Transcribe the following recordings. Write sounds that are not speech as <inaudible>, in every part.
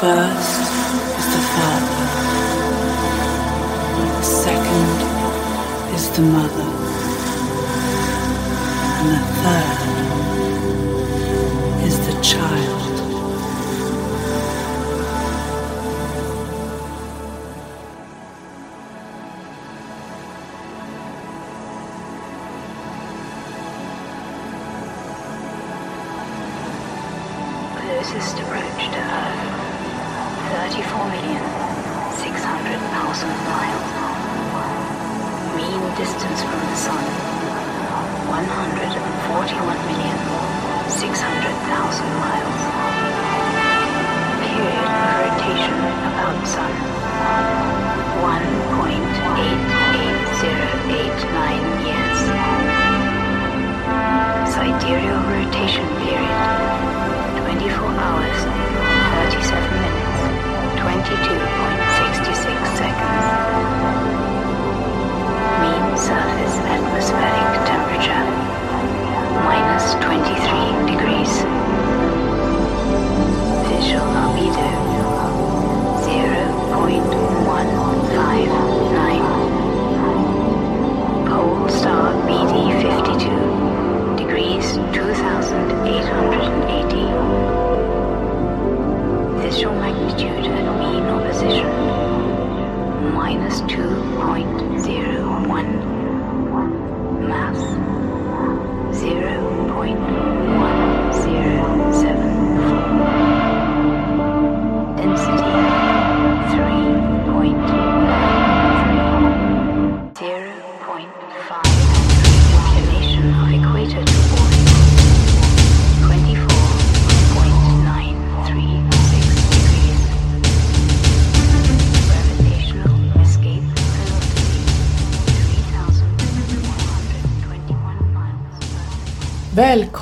first is the father, the second is the mother, and the third is the child.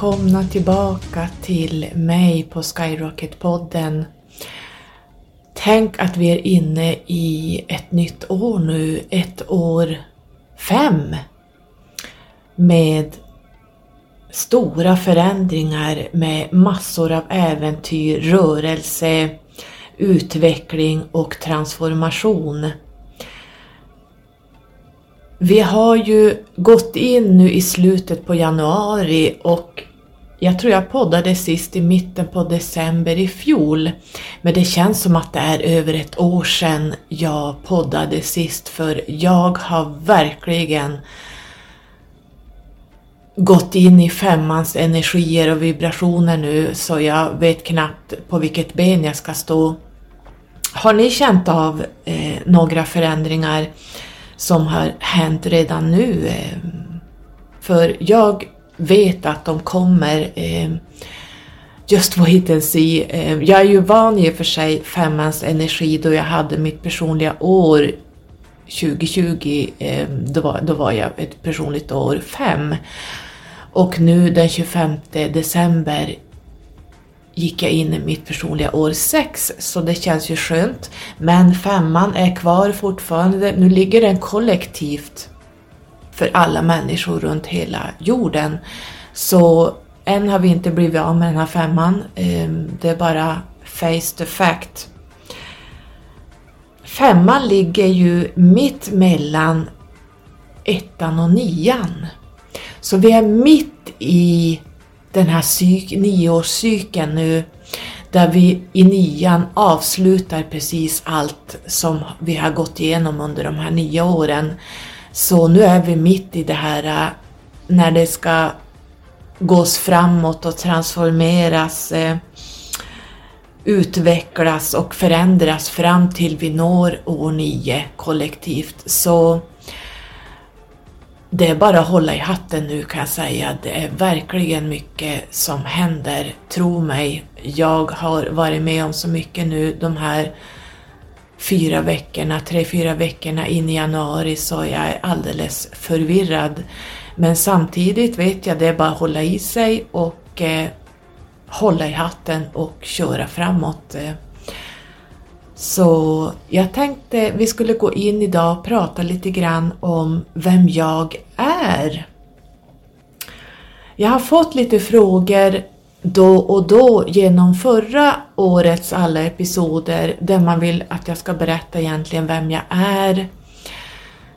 Välkomna tillbaka till mig på Skyrocket-podden. Tänk att vi är inne i ett nytt år nu, ett år fem. Med stora förändringar, med massor av äventyr, rörelse, utveckling och transformation. Vi har ju gått in nu i slutet på januari och jag tror jag poddade sist i mitten på december i fjol. Men det känns som att det är över ett år sedan jag poddade sist för jag har verkligen gått in i femmans energier och vibrationer nu så jag vet knappt på vilket ben jag ska stå. Har ni känt av eh, några förändringar som har hänt redan nu? Eh, för jag vet att de kommer. Eh, just wait and see. Eh, jag är ju van i och för sig femmans energi då jag hade mitt personliga år 2020. Eh, då, var, då var jag ett personligt år fem. Och nu den 25 december gick jag in i mitt personliga år 6 så det känns ju skönt. Men femman är kvar fortfarande. Nu ligger den kollektivt för alla människor runt hela jorden. Så än har vi inte blivit av med den här femman. Ehm, det är bara face the fact. Femman ligger ju mitt mellan ettan och nian. Så vi är mitt i den här psyk, nioårscykeln nu där vi i nian avslutar precis allt som vi har gått igenom under de här nio åren. Så nu är vi mitt i det här äh, när det ska gås framåt och transformeras, äh, utvecklas och förändras fram till vi når år nio kollektivt. Så det är bara att hålla i hatten nu kan jag säga. Det är verkligen mycket som händer. Tro mig, jag har varit med om så mycket nu de här fyra veckorna, tre, fyra veckorna in i januari så jag är alldeles förvirrad. Men samtidigt vet jag det är bara att hålla i sig och eh, hålla i hatten och köra framåt. Eh. Så jag tänkte vi skulle gå in idag och prata lite grann om vem jag är. Jag har fått lite frågor då och då genom förra årets alla episoder där man vill att jag ska berätta egentligen vem jag är.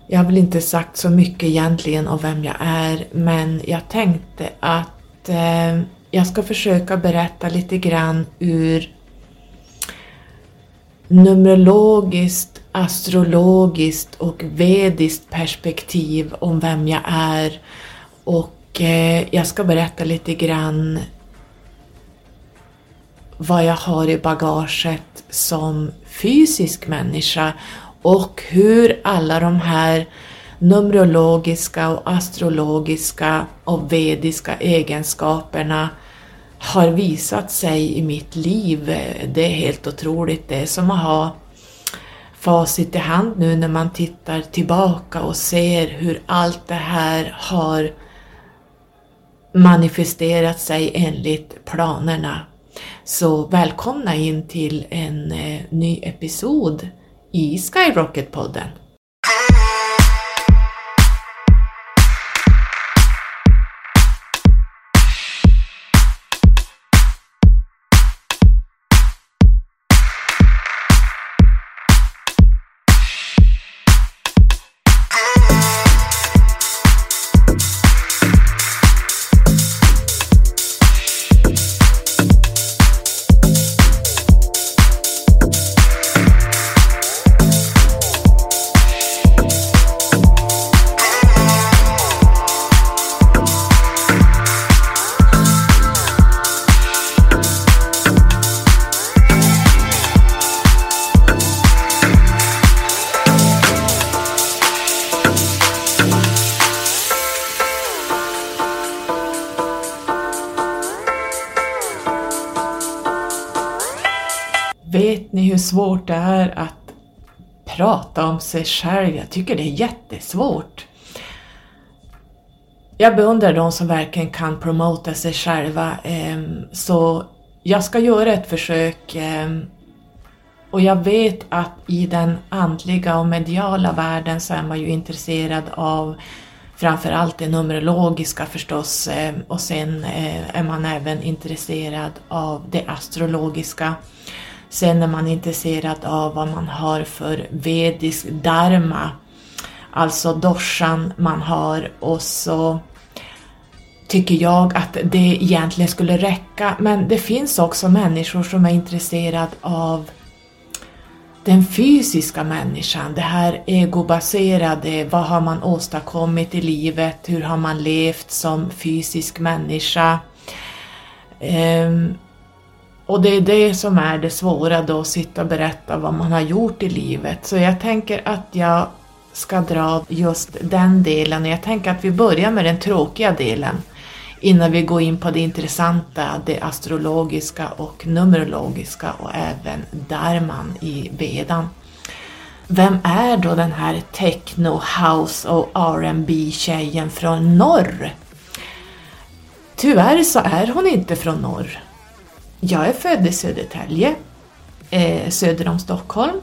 Jag har väl inte sagt så mycket egentligen om vem jag är men jag tänkte att eh, jag ska försöka berätta lite grann ur numerologiskt, astrologiskt och vediskt perspektiv om vem jag är och eh, jag ska berätta lite grann vad jag har i bagaget som fysisk människa och hur alla de här numerologiska och astrologiska och vediska egenskaperna har visat sig i mitt liv. Det är helt otroligt. Det är som att ha facit i hand nu när man tittar tillbaka och ser hur allt det här har manifesterat sig enligt planerna. Så välkomna in till en eh, ny episod i Skyrocket-podden. Prata om sig själv? Jag tycker det är jättesvårt. Jag beundrar de som verkligen kan promota sig själva, ehm, så jag ska göra ett försök. Ehm, och jag vet att i den andliga och mediala världen så är man ju intresserad av framförallt det numerologiska förstås ehm, och sen eh, är man även intresserad av det astrologiska. Sen är man intresserad av vad man har för vedisk dharma, alltså dorsan man har och så tycker jag att det egentligen skulle räcka. Men det finns också människor som är intresserade av den fysiska människan, det här egobaserade, vad har man åstadkommit i livet, hur har man levt som fysisk människa. Um, och det är det som är det svåra då, att sitta och berätta vad man har gjort i livet. Så jag tänker att jag ska dra just den delen. och Jag tänker att vi börjar med den tråkiga delen innan vi går in på det intressanta, det astrologiska och numerologiska och även dharman i vedan. Vem är då den här techno, house och R&B tjejen från norr? Tyvärr så är hon inte från norr. Jag är född i Södertälje, eh, söder om Stockholm.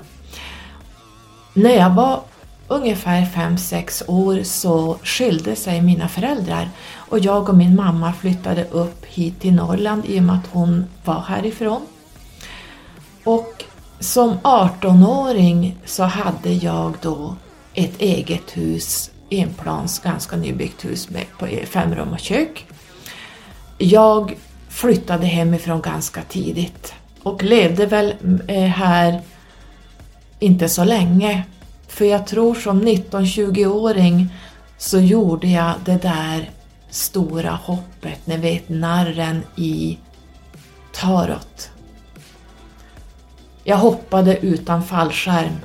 När jag var ungefär 5-6 år så skilde sig mina föräldrar och jag och min mamma flyttade upp hit till Norrland i och med att hon var härifrån. Och som 18-åring så hade jag då ett eget hus, enplans, ganska nybyggt hus med på fem rum och kök. Jag flyttade hemifrån ganska tidigt och levde väl eh, här inte så länge. För jag tror som 19-20-åring så gjorde jag det där stora hoppet, ni vet narren i tarot. Jag hoppade utan fallskärm,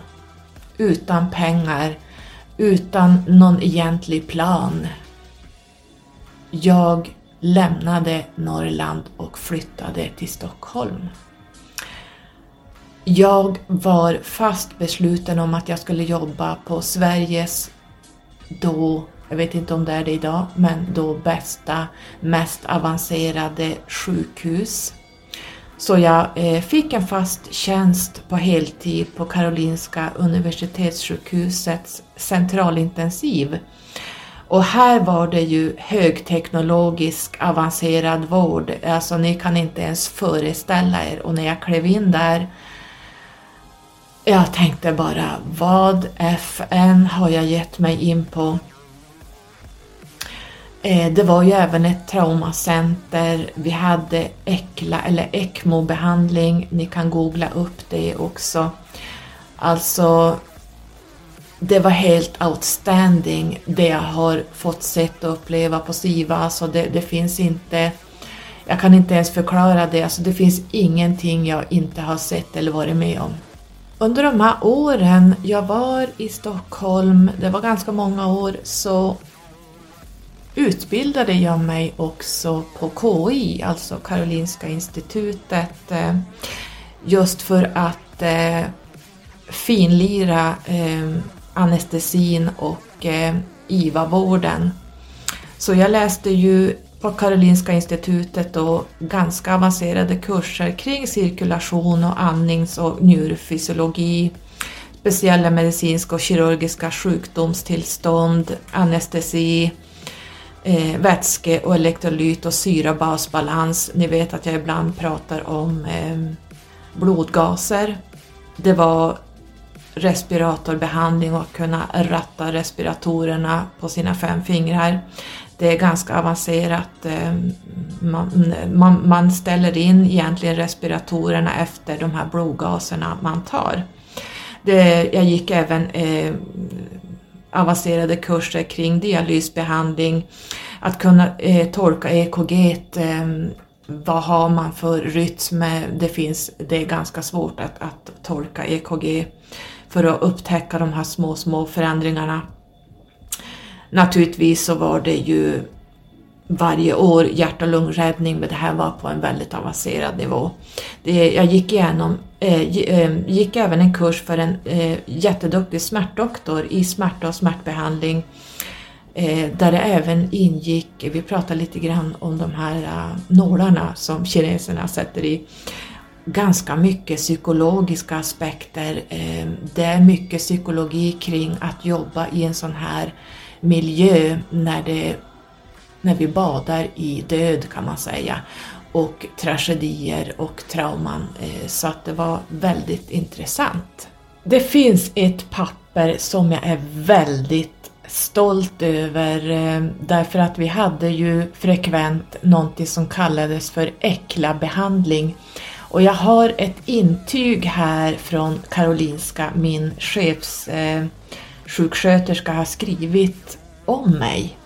utan pengar, utan någon egentlig plan. Jag lämnade Norrland och flyttade till Stockholm. Jag var fast besluten om att jag skulle jobba på Sveriges då, jag vet inte om det är det idag, men då bästa, mest avancerade sjukhus. Så jag eh, fick en fast tjänst på heltid på Karolinska Universitetssjukhusets centralintensiv och här var det ju högteknologisk avancerad vård, alltså ni kan inte ens föreställa er. Och när jag klev in där, jag tänkte bara, vad FN har jag gett mig in på? Eh, det var ju även ett traumacenter, vi hade ECLA eller ECMO-behandling, ni kan googla upp det också. Alltså, det var helt outstanding det jag har fått sett och uppleva på SIVA. Alltså det, det finns inte, jag kan inte ens förklara det, alltså det finns ingenting jag inte har sett eller varit med om. Under de här åren jag var i Stockholm, det var ganska många år, så utbildade jag mig också på KI, alltså Karolinska institutet, eh, just för att eh, finlira eh, anestesin och eh, IVA-vården. Så jag läste ju på Karolinska institutet då ganska avancerade kurser kring cirkulation och andnings och njurfysiologi, speciella medicinska och kirurgiska sjukdomstillstånd, anestesi, eh, vätske och elektrolyt och syra-basbalans. Ni vet att jag ibland pratar om eh, blodgaser. Det var respiratorbehandling och kunna ratta respiratorerna på sina fem fingrar. Det är ganska avancerat. Eh, man, man, man ställer in egentligen respiratorerna efter de här blodgaserna man tar. Det, jag gick även eh, avancerade kurser kring dialysbehandling, att kunna eh, tolka EKG, eh, vad har man för rytm? Det, finns, det är ganska svårt att, att tolka EKG för att upptäcka de här små, små förändringarna. Naturligtvis så var det ju varje år hjärt och lungräddning men det här var på en väldigt avancerad nivå. Det, jag gick igenom, eh, eh gick även en kurs för en eh, jätteduktig smärtdoktor i smärta och smärtbehandling eh, där det även ingick, vi pratade lite grann om de här eh, nålarna som kineserna sätter i, ganska mycket psykologiska aspekter. Eh, det är mycket psykologi kring att jobba i en sån här miljö när det när vi badar i död kan man säga och tragedier och trauman eh, så att det var väldigt intressant. Det finns ett papper som jag är väldigt stolt över eh, därför att vi hade ju frekvent någonting som kallades för äckla-behandling och jag har ett intyg här från Karolinska, min chefssjuksköterska eh, har skrivit om mig.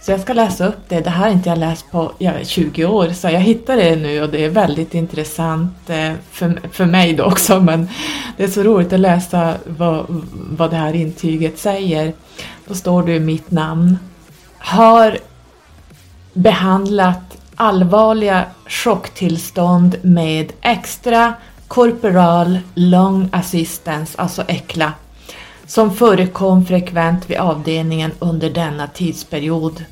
Så jag ska läsa upp det. Det här har inte jag läst på ja, 20 år så jag hittade det nu och det är väldigt intressant eh, för, för mig då också men det är så roligt att läsa vad, vad det här intyget säger. Då står det mitt namn. Har behandlat allvarliga chocktillstånd med extra corporal long assistance, alltså ECLA, som förekom frekvent vid avdelningen under denna tidsperiod.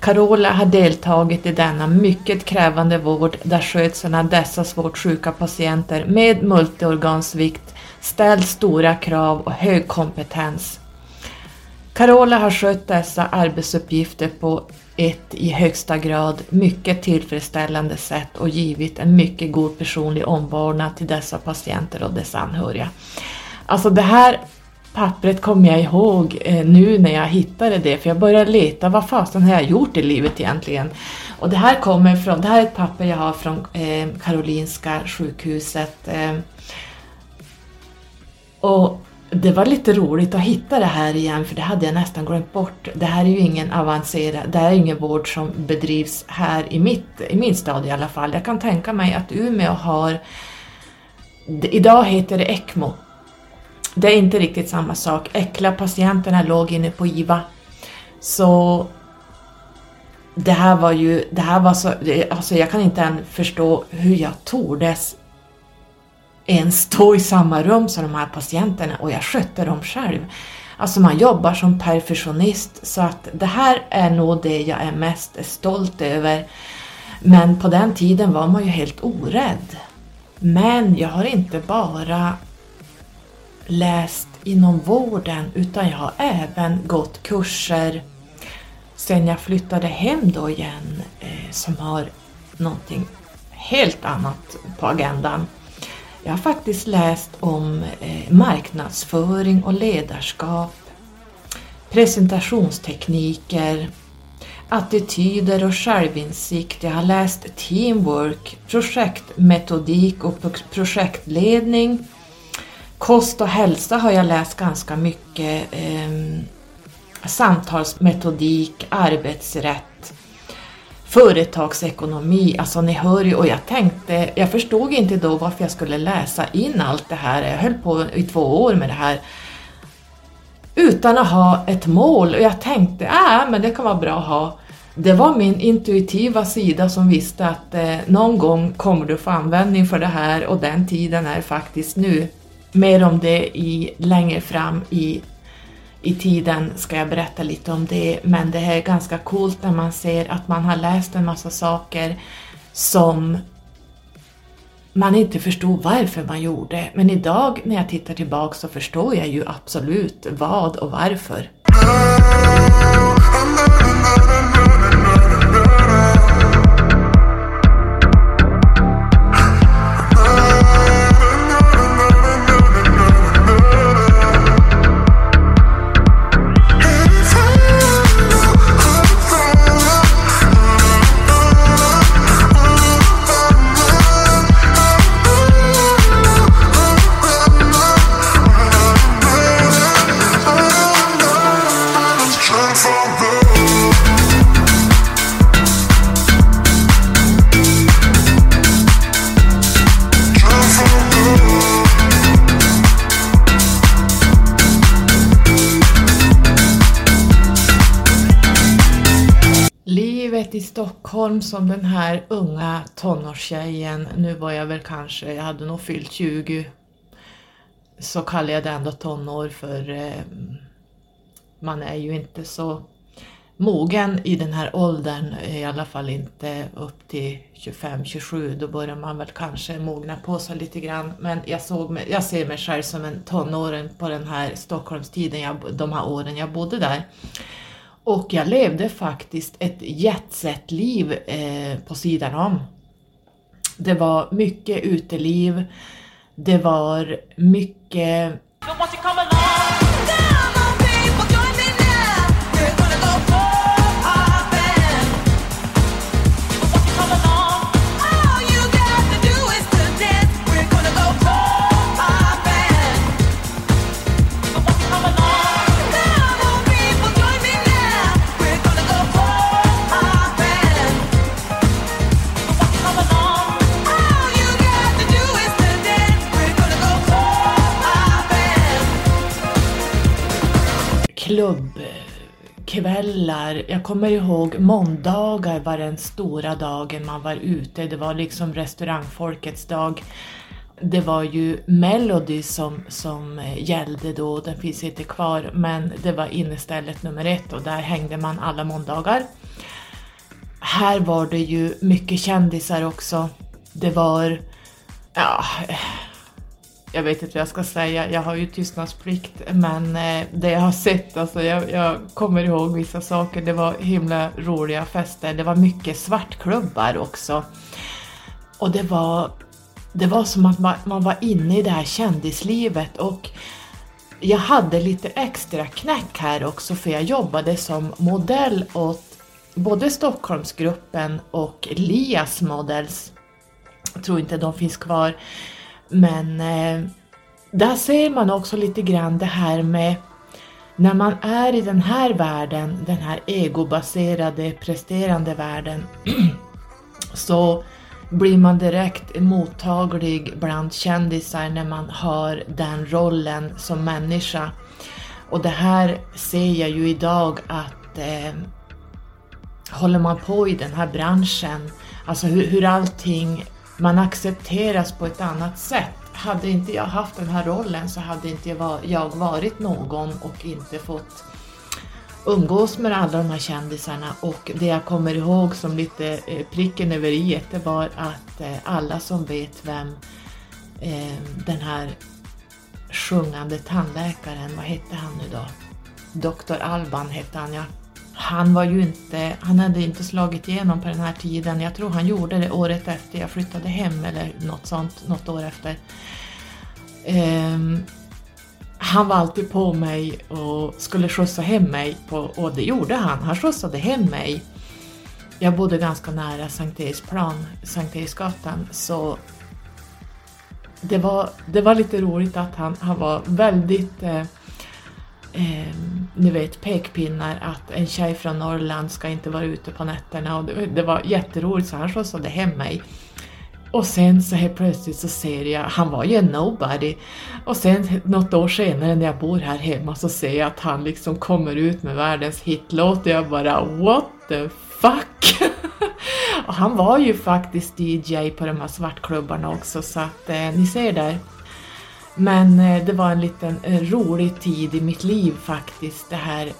Carola har deltagit i denna mycket krävande vård där skötseln av dessa svårt sjuka patienter med multiorgansvikt ställt stora krav och hög kompetens. Carola har skött dessa arbetsuppgifter på ett i högsta grad mycket tillfredsställande sätt och givit en mycket god personlig omvårdnad till dessa patienter och dess anhöriga. Alltså det här pappret kommer jag ihåg eh, nu när jag hittade det för jag började leta vad fasen har jag gjort i livet egentligen. Och det här kommer från, det här är ett papper jag har från eh, Karolinska sjukhuset. Eh. Och det var lite roligt att hitta det här igen för det hade jag nästan glömt bort. Det här är ju ingen avancerad, det här är ingen vård som bedrivs här i, mitt, i min stad i alla fall. Jag kan tänka mig att Umeå har, idag heter det ECMO. Det är inte riktigt samma sak. ECLA-patienterna låg inne på IVA. Så det här var ju, det här var så, alltså jag kan inte än förstå hur jag tordes ens stå i samma rum som de här patienterna och jag skötte dem själv. Alltså man jobbar som perfektionist så att det här är nog det jag är mest stolt över. Men på den tiden var man ju helt orädd. Men jag har inte bara läst inom vården utan jag har även gått kurser sen jag flyttade hem då igen eh, som har någonting helt annat på agendan. Jag har faktiskt läst om eh, marknadsföring och ledarskap, presentationstekniker, attityder och självinsikt. Jag har läst teamwork, projektmetodik och projektledning. Kost och hälsa har jag läst ganska mycket. Eh, samtalsmetodik, arbetsrätt, företagsekonomi. Alltså ni hör ju, och jag tänkte, jag förstod inte då varför jag skulle läsa in allt det här. Jag höll på i två år med det här utan att ha ett mål och jag tänkte, äh, men det kan vara bra att ha. Det var min intuitiva sida som visste att eh, någon gång kommer du få användning för det här och den tiden är faktiskt nu. Mer om det i, längre fram i, i tiden ska jag berätta lite om det, men det är ganska coolt när man ser att man har läst en massa saker som man inte förstod varför man gjorde. Men idag när jag tittar tillbaka så förstår jag ju absolut vad och varför. Som den här unga tonårstjejen, nu var jag väl kanske, jag hade nog fyllt 20, så kallar jag det ändå tonår för eh, man är ju inte så mogen i den här åldern, i alla fall inte upp till 25-27, då börjar man väl kanske mogna på sig lite grann. Men jag, såg mig, jag ser mig själv som en tonåring på den här Stockholmstiden, jag, de här åren jag bodde där. Och jag levde faktiskt ett jetset-liv eh, på sidan om. Det var mycket uteliv, det var mycket klubbkvällar. Jag kommer ihåg måndagar var den stora dagen man var ute. Det var liksom restaurangfolkets dag. Det var ju Melody som, som gällde då, den finns inte kvar, men det var innestället nummer ett och där hängde man alla måndagar. Här var det ju mycket kändisar också. Det var, ja, jag vet inte vad jag ska säga, jag har ju tystnadsplikt, men eh, det jag har sett, alltså jag, jag, kommer ihåg vissa saker, det var himla roliga fester, det var mycket svartklubbar också. Och det var, det var som att man, man var inne i det här kändislivet och jag hade lite extra knäck här också för jag jobbade som modell åt både Stockholmsgruppen och Lias Models. Jag tror inte de finns kvar. Men eh, där ser man också lite grann det här med när man är i den här världen, den här egobaserade presterande världen, <clears throat> så blir man direkt mottaglig bland kändisar när man har den rollen som människa. Och det här ser jag ju idag att eh, håller man på i den här branschen, alltså hur, hur allting man accepteras på ett annat sätt. Hade inte jag haft den här rollen så hade inte jag varit någon och inte fått umgås med alla de här kändisarna och det jag kommer ihåg som lite eh, pricken över i det var att eh, alla som vet vem eh, den här sjungande tandläkaren, vad hette han nu då? Doktor Alban hette han ja han var ju inte, han hade inte slagit igenom på den här tiden. Jag tror han gjorde det året efter jag flyttade hem eller något sånt, något år efter. Um, han var alltid på mig och skulle skjutsa hem mig på, och det gjorde han. Han skjutsade hem mig. Jag bodde ganska nära Sankt Eriksplan, Sankt Eriksgatan, så det var, det var lite roligt att han, han var väldigt eh, eh, ni vet pekpinnar att en tjej från Norrland ska inte vara ute på nätterna och det, det var jätteroligt så han skjutsade hem mig. Och sen så helt plötsligt så ser jag, han var ju en nobody, och sen något år senare när jag bor här hemma så ser jag att han liksom kommer ut med världens hitlåt och jag bara what the fuck! <laughs> och han var ju faktiskt DJ på de här svartklubbarna också så att eh, ni ser där. Men eh, det var en liten eh, rolig tid i mitt liv faktiskt, det här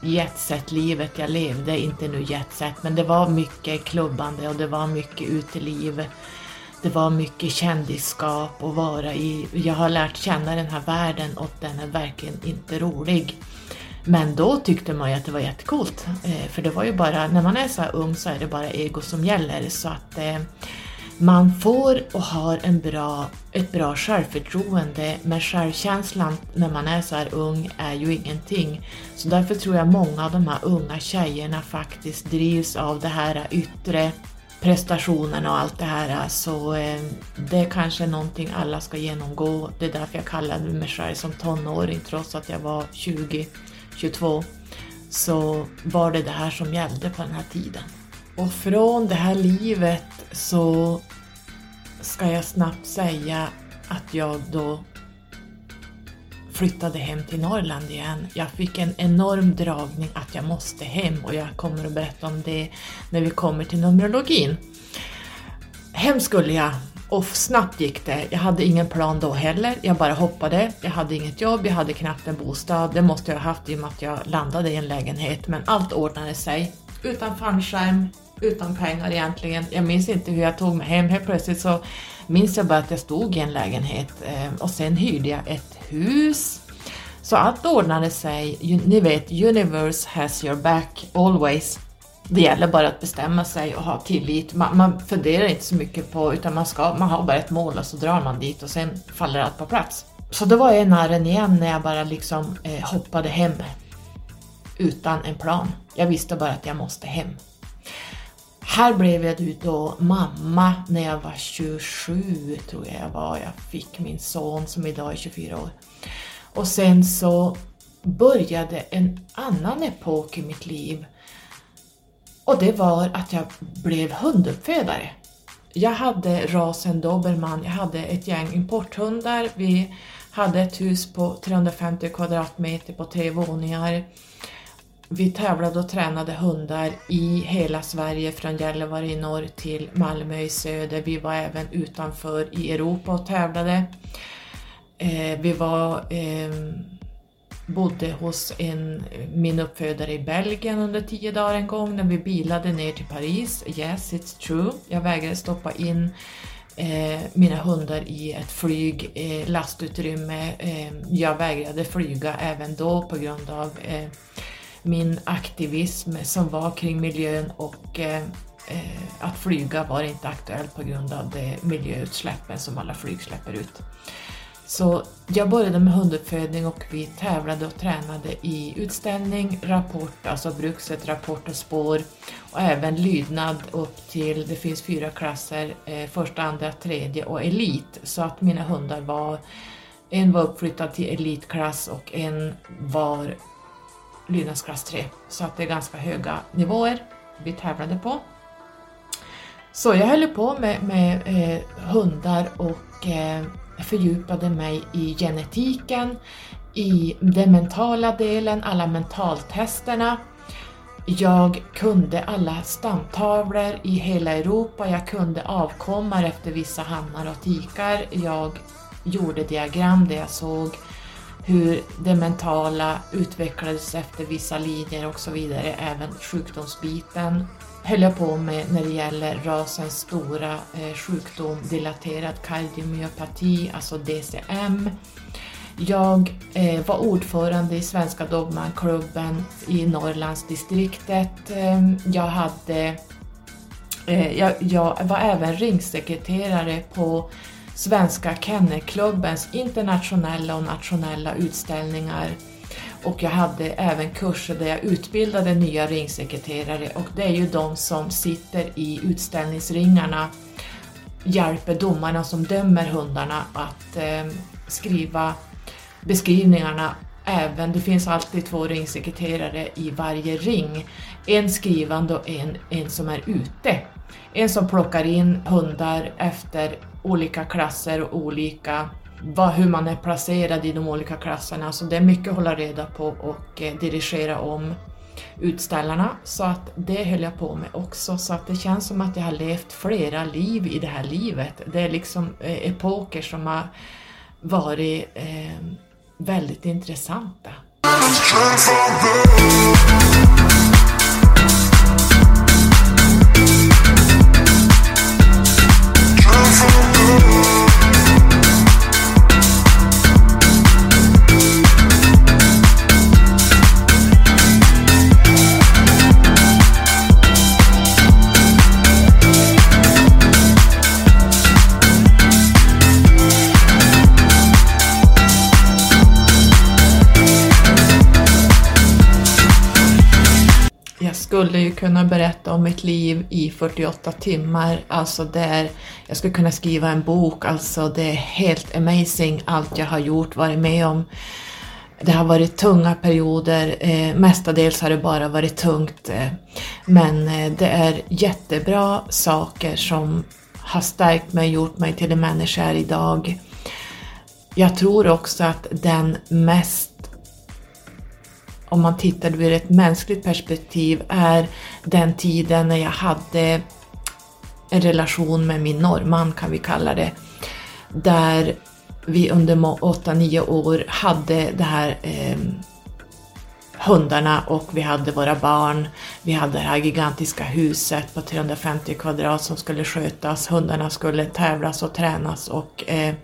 jetset-livet jag levde, inte nu jetset, men det var mycket klubbande och det var mycket uteliv. Det var mycket kändisskap och vara i. Jag har lärt känna den här världen och den är verkligen inte rolig. Men då tyckte man ju att det var jättekult, eh, för det var ju bara, när man är så här ung så är det bara ego som gäller så att man får och har en bra, ett bra självförtroende men självkänslan när man är så här ung är ju ingenting. Så därför tror jag många av de här unga tjejerna faktiskt drivs av det här yttre prestationerna och allt det här. Så eh, det är kanske någonting alla ska genomgå. Det är därför jag kallade mig själv som tonåring trots att jag var 20, 22. Så var det det här som gällde på den här tiden. Och från det här livet så ska jag snabbt säga att jag då flyttade hem till Norrland igen. Jag fick en enorm dragning att jag måste hem och jag kommer att berätta om det när vi kommer till Numerologin. Hem skulle jag och snabbt gick det. Jag hade ingen plan då heller, jag bara hoppade. Jag hade inget jobb, jag hade knappt en bostad. Det måste jag ha haft i och med att jag landade i en lägenhet, men allt ordnade sig. Utan fallskärm, utan pengar egentligen. Jag minns inte hur jag tog mig hem. Helt plötsligt så minns jag bara att jag stod i en lägenhet eh, och sen hyrde jag ett hus. Så allt ordnade sig. Ni vet, universe has your back always. Det gäller bara att bestämma sig och ha tillit. Man, man funderar inte så mycket på, utan man, ska, man har bara ett mål och så drar man dit och sen faller allt på plats. Så då var jag i narren igen när jag bara liksom eh, hoppade hem utan en plan. Jag visste bara att jag måste hem. Här blev jag då mamma när jag var 27 tror jag jag var. Jag fick min son som idag är 24 år. Och sen så började en annan epok i mitt liv. Och det var att jag blev hunduppfödare. Jag hade rasen dobermann, jag hade ett gäng importhundar. Vi hade ett hus på 350 kvadratmeter på tre våningar. Vi tävlade och tränade hundar i hela Sverige från Gällivare i norr till Malmö i söder. Vi var även utanför i Europa och tävlade. Eh, vi var, eh, bodde hos en, min uppfödare i Belgien under tio dagar en gång när vi bilade ner till Paris. Yes, it's true. Jag vägrade stoppa in eh, mina hundar i ett flyg, eh, lastutrymme. Ehm, jag vägrade flyga även då på grund av eh, min aktivism som var kring miljön och eh, eh, att flyga var inte aktuellt på grund av de miljöutsläppen som alla flyg släpper ut. Så jag började med hunduppfödning och vi tävlade och tränade i utställning, rapport, alltså Brukset, rapport och spår och även lydnad upp till, det finns fyra klasser, eh, första, andra, tredje och elit. Så att mina hundar var, en var uppflyttad till elitklass och en var lydnadsklass 3. Så att det är ganska höga nivåer vi tävlade på. Så jag höll på med, med eh, hundar och eh, fördjupade mig i genetiken, i den mentala delen, alla mentaltesterna. Jag kunde alla stamtavlor i hela Europa, jag kunde avkommor efter vissa hannar och tikar. Jag gjorde diagram där jag såg hur det mentala utvecklades efter vissa linjer och så vidare, även sjukdomsbiten höll jag på med när det gäller rasens stora eh, sjukdom, dilaterad kardiomyopati, alltså DCM. Jag eh, var ordförande i Svenska Dogmanklubben i Norrlandsdistriktet. Ehm, jag, hade, eh, jag, jag var även ringsekreterare på Svenska Kennelklubbens internationella och nationella utställningar och jag hade även kurser där jag utbildade nya ringsekreterare och det är ju de som sitter i utställningsringarna hjälper domarna som dömer hundarna att eh, skriva beskrivningarna även, det finns alltid två ringsekreterare i varje ring. En skrivande och en, en som är ute. En som plockar in hundar efter olika klasser och olika vad, hur man är placerad i de olika klasserna. Så det är mycket att hålla reda på och eh, dirigera om utställarna. Så att det höll jag på med också. Så att det känns som att jag har levt flera liv i det här livet. Det är liksom eh, epoker som har varit eh, väldigt intressanta. Skulle ju kunna berätta om mitt liv i 48 timmar, alltså där jag skulle kunna skriva en bok, alltså det är helt amazing allt jag har gjort, varit med om. Det har varit tunga perioder, eh, mestadels har det bara varit tungt, eh, men eh, det är jättebra saker som har stärkt mig, gjort mig till den människa jag är idag. Jag tror också att den mest om man tittar ur ett mänskligt perspektiv, är den tiden när jag hade en relation med min norrman, kan vi kalla det, där vi under 8-9 år hade det här eh, hundarna och vi hade våra barn. Vi hade det här gigantiska huset på 350 kvadrat som skulle skötas. Hundarna skulle tävlas och tränas och eh,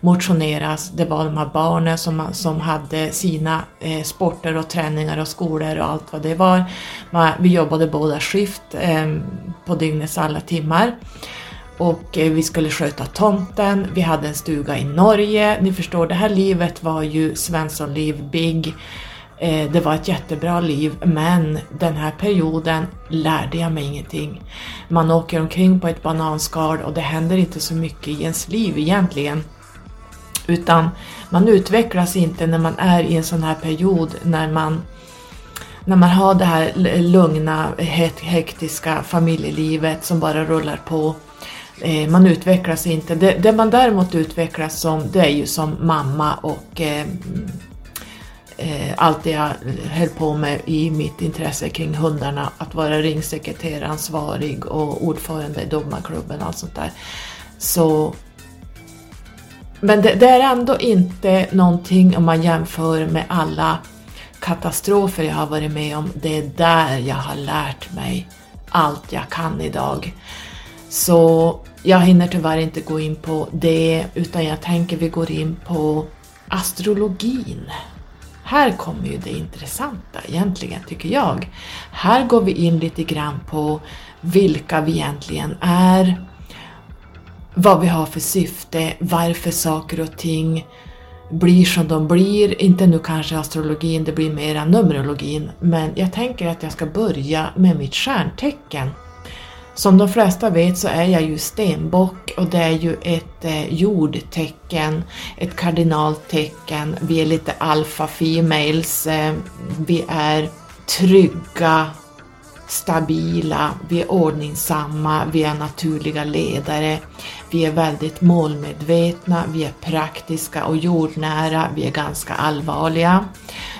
motioneras. Det var de här barnen som, som hade sina eh, sporter och träningar och skolor och allt vad det var. Vi jobbade båda skift eh, på dygnets alla timmar och eh, vi skulle sköta tomten, vi hade en stuga i Norge. Ni förstår, det här livet var ju Svenssonliv Big. Eh, det var ett jättebra liv men den här perioden lärde jag mig ingenting. Man åker omkring på ett bananskal och det händer inte så mycket i ens liv egentligen. Utan man utvecklas inte när man är i en sån här period när man när man har det här lugna, hektiska familjelivet som bara rullar på. Eh, man utvecklas inte. Det, det, man däremot utvecklas som, det är ju som mamma och eh, eh, allt det jag höll på med i mitt intresse kring hundarna, att vara ringsekreteransvarig och ordförande i domarklubben och allt sånt där. Så men det, det, är ändå inte någonting om man jämför med alla katastrofer jag har varit med om. Det är där jag har lärt mig allt jag kan idag. Så jag hinner tyvärr inte gå in på det utan jag tänker vi går in på astrologin. Här kommer ju det intressanta egentligen, tycker jag. Här går vi in lite grann på vilka vi egentligen är, vad vi har för syfte, varför saker och ting blir som de blir. Inte nu kanske astrologin, det blir mera numerologin, men jag tänker att jag ska börja med mitt stjärntecken. Som de flesta vet så är jag ju stenbock och det är ju ett eh, jordtecken, ett kardinaltecken. Vi är lite alfa females, eh, vi är trygga, stabila, vi är ordningsamma, vi är naturliga ledare, vi är väldigt målmedvetna, vi är praktiska och jordnära, vi är ganska allvarliga.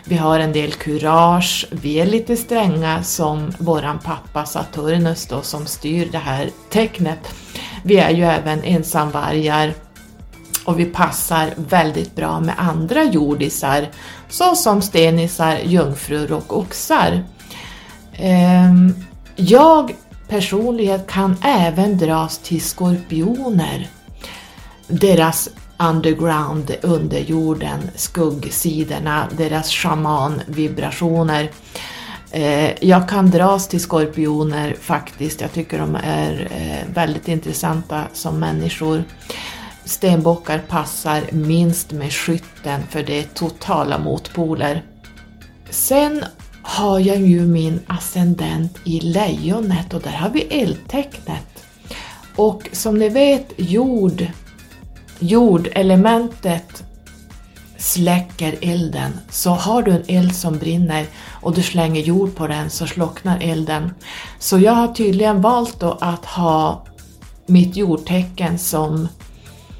Vi har en del kurage, vi är lite stränga som våran pappa Saturnus då som styr det här tecknet. Vi är ju även ensamvargar och vi passar väldigt bra med andra jordisar såsom stenisar, jungfrur och oxar. Ehm, jag personligen kan även dras till skorpioner. Deras underground, under jorden, skuggsidorna, deras shaman-vibrationer. Eh, jag kan dras till skorpioner faktiskt, jag tycker de är eh, väldigt intressanta som människor. Stenbockar passar minst med skytten för det är totala motpoler. Sen har jag ju min ascendent i lejonet och där har vi eldtecknet. Och som ni vet, jord, jordelementet släcker elden. Så har du en eld som brinner och du slänger jord på den så slocknar elden. Så jag har tydligen valt då att ha mitt jordtecken som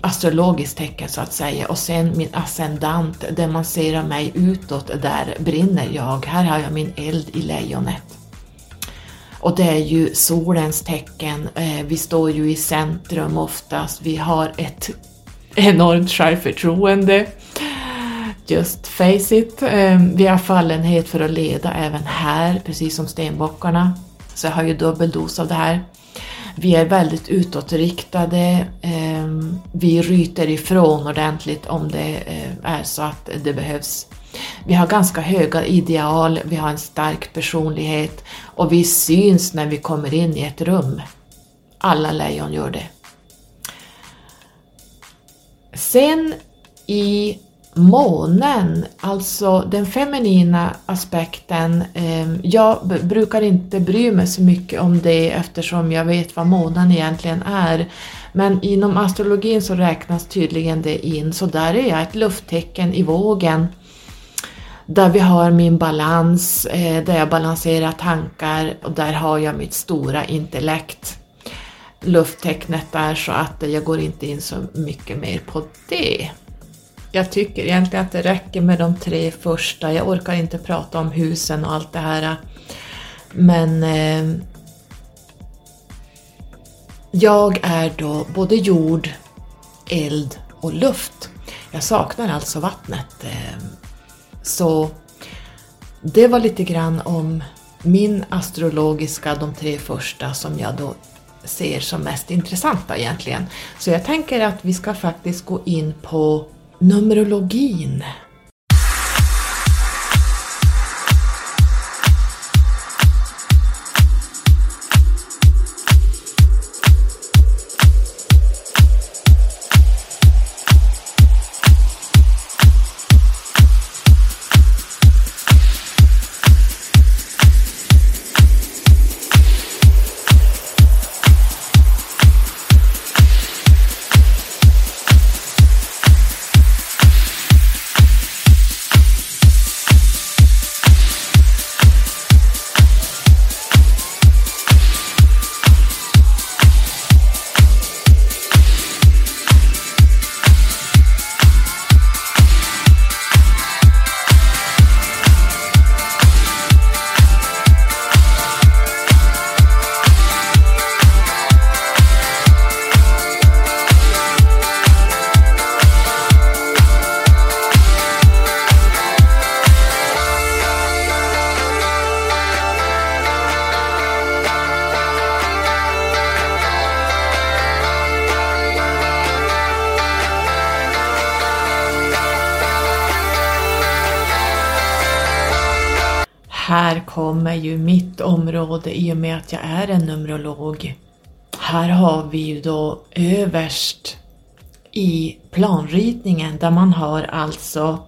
astrologiskt tecken så att säga och sen min ascendant demonstrerar mig utåt, där brinner jag. Här har jag min eld i lejonet. Och det är ju solens tecken, eh, vi står ju i centrum oftast, vi har ett enormt självförtroende. Just face it, ehm, vi har fallenhet för att leda även här, precis som stenbockarna. Så jag har ju dubbel dos av det här. Vi är väldigt utåtriktade, ehm, vi ryter ifrån ordentligt om det eh, är så att det behövs. Vi har ganska höga ideal, vi har en stark personlighet och vi syns när vi kommer in i ett rum. Alla lejon gör det. Sen i månen, alltså den feminina aspekten. Eh, jag brukar inte bry mig så mycket om det eftersom jag vet vad månen egentligen är. Men inom astrologin så räknas tydligen det in, så där är jag ett lufttecken i vågen. Där vi har min balans, eh, där jag balanserar tankar och där har jag mitt stora intellekt. Lufttecknet där så att jag går inte in så mycket mer på det jag tycker egentligen att det räcker med de tre första. Jag orkar inte prata om husen och allt det här. Men eh, jag är då både jord, eld och luft. Jag saknar alltså vattnet. Eh, så det var lite grann om min astrologiska, de tre första som jag då ser som mest intressanta egentligen. Så jag tänker att vi ska faktiskt gå in på Numerologin område i och med att jag är en Numerolog. Här har vi ju då överst i planritningen där man har alltså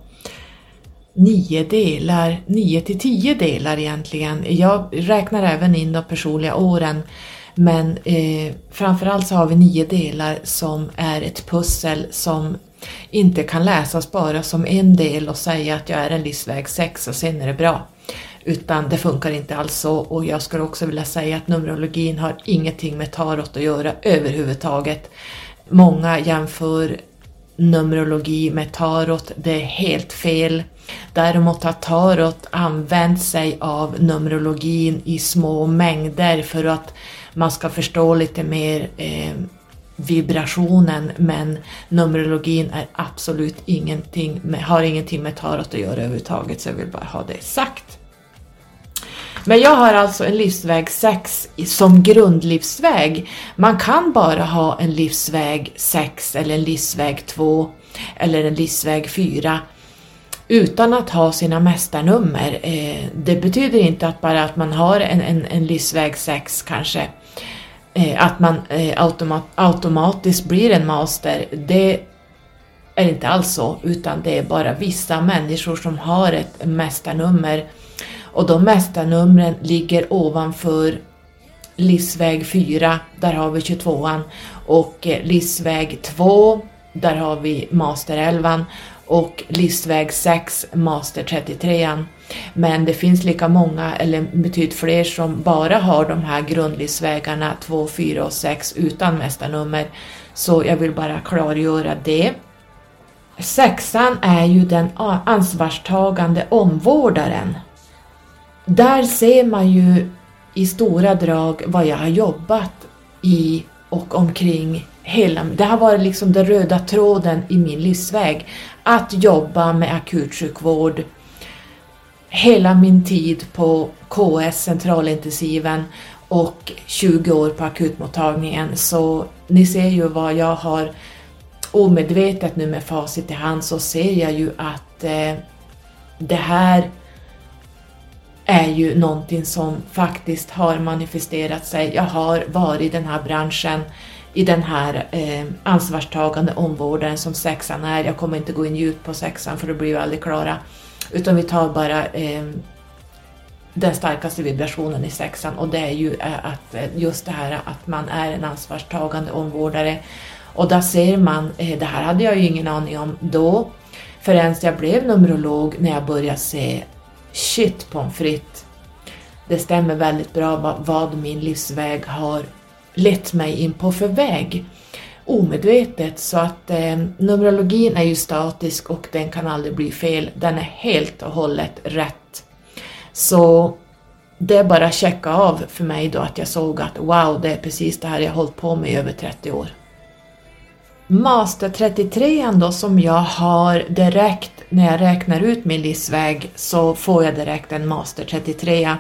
nio delar, nio till tio delar egentligen. Jag räknar även in de personliga åren men eh, framförallt så har vi nio delar som är ett pussel som inte kan läsas bara som en del och säga att jag är en livsväg 6 och sen är det bra. Utan det funkar inte alls så och jag skulle också vilja säga att Numerologin har ingenting med tarot att göra överhuvudtaget. Många jämför Numerologi med tarot, det är helt fel. Däremot har tarot använt sig av Numerologin i små mängder för att man ska förstå lite mer eh, vibrationen men Numerologin är absolut ingenting med, har ingenting med tarot att göra överhuvudtaget så jag vill bara ha det sagt. Men jag har alltså en livsväg 6 som grundlivsväg. Man kan bara ha en livsväg 6 eller en livsväg 2 eller en livsväg 4 utan att ha sina mästarnummer. Eh, det betyder inte att bara att man har en, en, en livsväg 6 kanske, eh, att man eh, automat, automatiskt blir en master. Det är inte alls så, utan det är bara vissa människor som har ett mästarnummer och de mästarnumren ligger ovanför livsväg 4, där har vi 22an och eh, livsväg 2, där har vi master 11 och livsväg 6, master 33an. Men det finns lika många, eller betydligt fler, som bara har de här grundlivsvägarna 2, 4 och 6 utan mästarnummer. Så jag vill bara klargöra det. Sexan är ju den ansvarstagande omvårdaren. Där ser man ju i stora drag vad jag har jobbat i och omkring hela, det har varit liksom den röda tråden i min livsväg. Att jobba med akutsjukvård hela min tid på KS, centralintensiven och 20 år på akutmottagningen. Så ni ser ju vad jag har omedvetet nu med facit i hand så ser jag ju att eh, det här är ju någonting som faktiskt har manifesterat sig. Jag har varit i den här branschen, i den här eh, ansvarstagande omvårdaren som sexan är. Jag kommer inte gå in djupt på sexan för då blir vi aldrig klara. Utan vi tar bara eh, den starkaste vibrationen i sexan och det är ju eh, att eh, just det här att man är en ansvarstagande omvårdare. Och där ser man, eh, det här hade jag ju ingen aning om då, förrän jag blev numerolog när jag började se shit pommes frites. Det stämmer väldigt bra vad min livsväg har lett mig in på för väg omedvetet så att eh, Numerologin är ju statisk och den kan aldrig bli fel. Den är helt och hållet rätt. Så det är bara att checka av för mig då att jag såg att wow, det är precis det här jag hållit på med i över 30 år. Master 33 då som jag har direkt när jag räknar ut min livsväg så får jag direkt en Master 33.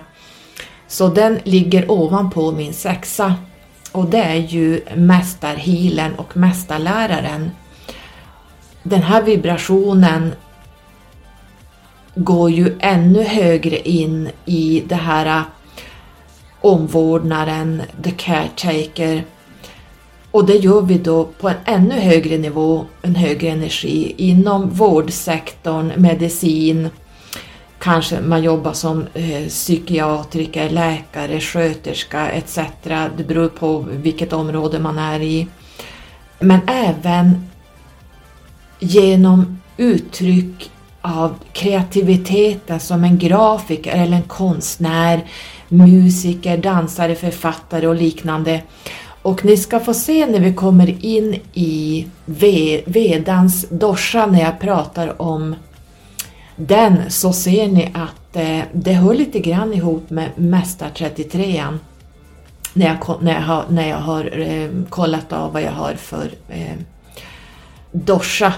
Så den ligger ovanpå min sexa och det är ju mästarhealen och mästarläraren. Den här vibrationen går ju ännu högre in i det här äh, omvårdnaden, the caretaker, och det gör vi då på en ännu högre nivå, en högre energi inom vårdsektorn, medicin, kanske man jobbar som eh, psykiatriker, läkare, sköterska etc. Det beror på vilket område man är i. Men även genom uttryck av kreativiteten som en grafiker eller en konstnär, musiker, dansare, författare och liknande och ni ska få se när vi kommer in i Vedans dosha när jag pratar om den så ser ni att eh, det hör lite grann ihop med Mästar 33 när jag, när jag har, när jag har eh, kollat av vad jag har för eh, dosha.